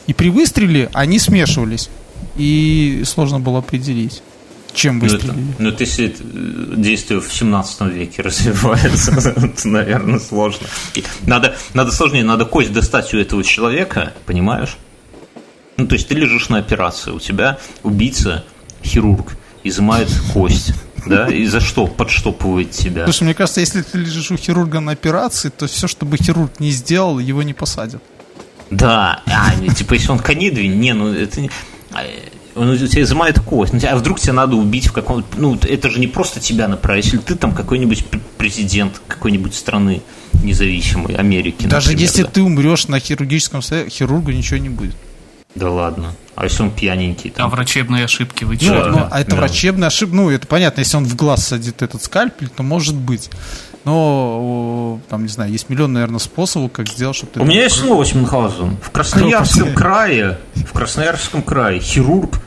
и при выстреле они смешивались, и сложно было определить чем выстрелили? Ну, это, ну, это если действие в 17 веке развивается, это, наверное, сложно. надо, надо сложнее, надо кость достать у этого человека, понимаешь? Ну, то есть ты лежишь на операции, у тебя убийца, хирург, изымает кость, да, и за что подштопывает тебя. Слушай, мне кажется, если ты лежишь у хирурга на операции, то все, что бы хирург не сделал, его не посадят. Да, а, типа, если он конидвин, не, ну это не... А, он у тебя изымает кость. Ну, а вдруг тебя надо убить в каком-то... Ну, это же не просто тебя направить. Если ты там какой-нибудь президент какой-нибудь страны независимой, Америки, Даже например, если да. ты умрешь на хирургическом совете, хирургу ничего не будет. Да ладно. А если он пьяненький? А Там? врачебные ошибки вы Ну, чё? ну, а это да. врачебная ошибка. Ну, это понятно, если он в глаз садит этот скальпель, то может быть. Но, там, не знаю, есть миллион, наверное, способов, как сделать, чтобы ты... У меня есть новость, Мюнхгаузен. В Красноярском крае, в Красноярском крае хирург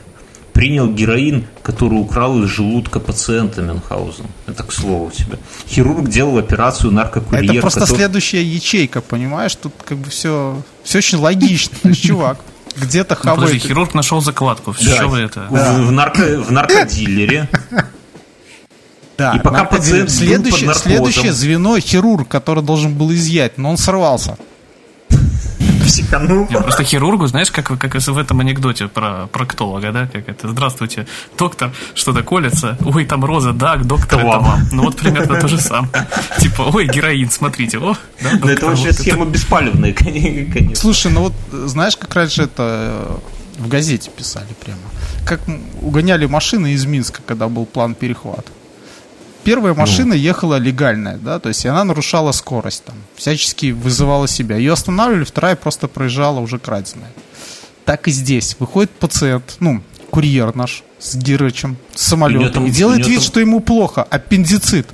принял героин, который украл из желудка пациента Мюнхгаузен. Это к слову тебе. Хирург делал операцию наркокурьер. Это просто который- следующая ячейка, понимаешь? Тут как бы все, все очень логично. То есть, чувак, где-то Ну, подожди, хавает... хирург нашел закладку. Да. Что вы это? В, в нарко- в наркодилере. Да, И пока наркодилер. пациент был под следующее, наркозом. следующее звено хирург, который должен был изъять, но он сорвался. Психанул. Просто хирургу, знаешь, как, как в этом анекдоте про проктолога, да, как это, здравствуйте, доктор, что-то колется, ой, там роза, да, доктор, Это вам. Ну вот примерно то же самое. Типа, ой, героин, смотрите, о, да, Но это доктор, вообще вот это. схема беспалевная, конечно. Слушай, ну вот знаешь, как раньше это э, в газете писали прямо. Как угоняли машины из Минска, когда был план перехвата. Первая машина ехала легальная, да, то есть она нарушала скорость там, всячески вызывала себя. Ее останавливали, вторая просто проезжала уже краденая. Так и здесь. Выходит пациент, ну, курьер наш с Гирычем, с там- и у делает вид, там- что ему плохо, аппендицит.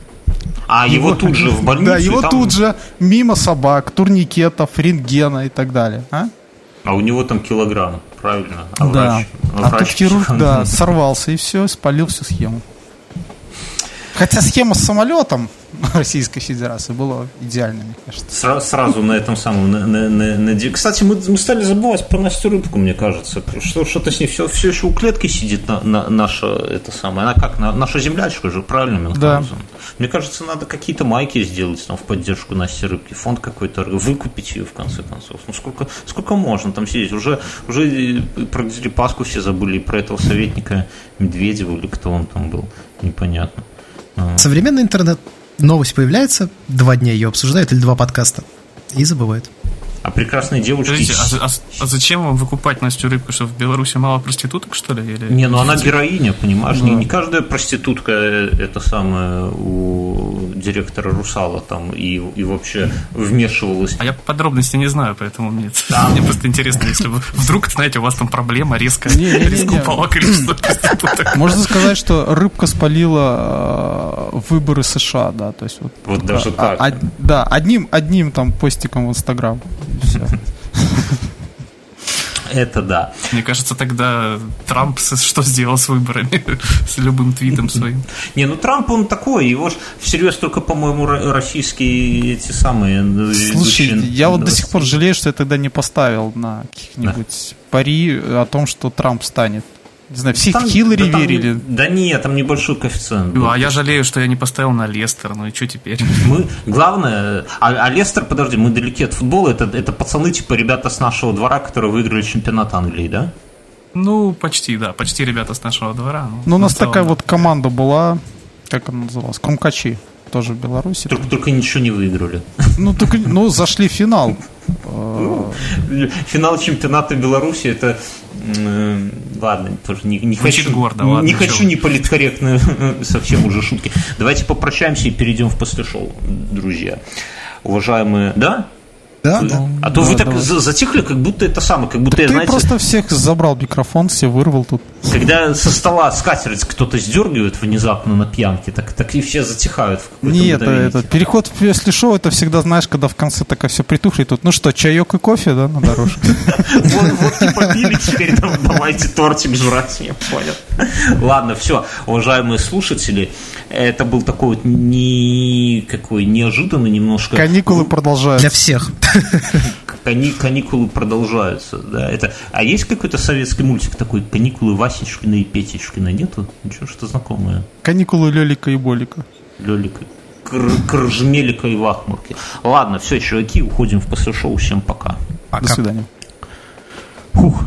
А его тут же в больницу. Да, его там- тут же мимо собак, турникетов, рентгена и так далее. А? А у него там килограмм, правильно? А да. врач- а тут врач- хирург, да, сорвался и все, спалил всю схему. Хотя схема с самолетом Российской Федерации была идеальной, мне кажется. Сра- сразу на этом самом... на- на- на- на Кстати, мы, мы стали забывать про Настю Рыбку, мне кажется. Что, что-то с ней все, все еще у клетки сидит на, на- наша, это самое. Она как, на- наша землячка же, правильно, Мюнхгаузен? Мне кажется, надо какие-то майки сделать там в поддержку Насти Рыбки, фонд какой-то, выкупить ее в конце концов. Ну сколько, сколько можно там сидеть? Уже, уже про Дерипаску все забыли, и про этого советника Медведева или кто он там был, непонятно. Современный интернет. Новость появляется, два дня ее обсуждают или два подкаста. И забывают. А прекрасные девушки... Подождите, а, а а зачем вам выкупать Настю Рыбку, что в Беларуси мало проституток, что ли? Или... Не, ну она героиня, понимаешь? Не, не каждая проститутка э, это самое у директора Русала там и, и вообще вмешивалась. А я подробности не знаю, поэтому мне, мне просто интересно, если вы вдруг, знаете, у вас там проблема резко, Не-не-не-не. резко упало количество проституток. Можно сказать, что рыбка спалила э, выборы США, да, то есть вот. Вот даже а- так. да, одним, одним там постиком в Инстаграм. Это да. Мне кажется, тогда Трамп что сделал с выборами? С любым твитом своим. Не, ну Трамп он такой, его ж всерьез только, по-моему, ро- российские эти самые... Слушай, ведущие я вот до сих пор жалею, что я тогда не поставил на каких-нибудь пари о том, что Трамп станет. Не знаю, все Там- в Хиллари да там- верили. Да нет, там небольшой коэффициент. был. А я жалею, что я не поставил на Лестер, ну и что теперь? Мы, главное, а, а Лестер, подожди, мы далеки от футбола, это, это пацаны, типа ребята с нашего двора, которые выиграли чемпионат Англии, да? Ну, почти, да, почти ребята с нашего двора. Ну, у нас целом, такая да. вот команда была, как она называлась, Крумкачи, тоже в Беларуси. Только, только ничего не выиграли. Ну, только, ну, зашли в финал. Э, Финал чемпионата Беларуси это м, ладно, тоже не, не Звучит хочу, гордо, ладно, не хочу вы. неполиткорректно совсем уже шутки. Давайте попрощаемся и перейдем в после шоу, друзья. Уважаемые, да? Да, да. А то Да, вы так давай. за- затихли, как будто это самое, как будто я, Ты знаете, просто всех забрал микрофон, все вырвал тут. когда со стола скатерть кто-то сдергивает внезапно на пьянке, так, так и все затихают в Нет, мгновение. это, переход в после шоу, это всегда, знаешь, когда в конце такое все притухли, тут, ну что, чаек и кофе, да, на дорожке? Вот, вот типа пили, теперь там давайте тортик жрать, я понял. Ладно, все, уважаемые слушатели, это был такой вот не какой неожиданный немножко. Каникулы продолжаются. Для всех. Кани- каникулы продолжаются, да. Это, а есть какой-то советский мультик такой каникулы Васечкина и Петечкина? Нету? Ничего, что знакомое. Каникулы Лелика и Болика. Лелика. Кр- Крыжмелика и Вахмурки. Ладно, все, чуваки, уходим в после шоу. Всем пока. До свидания. Фух.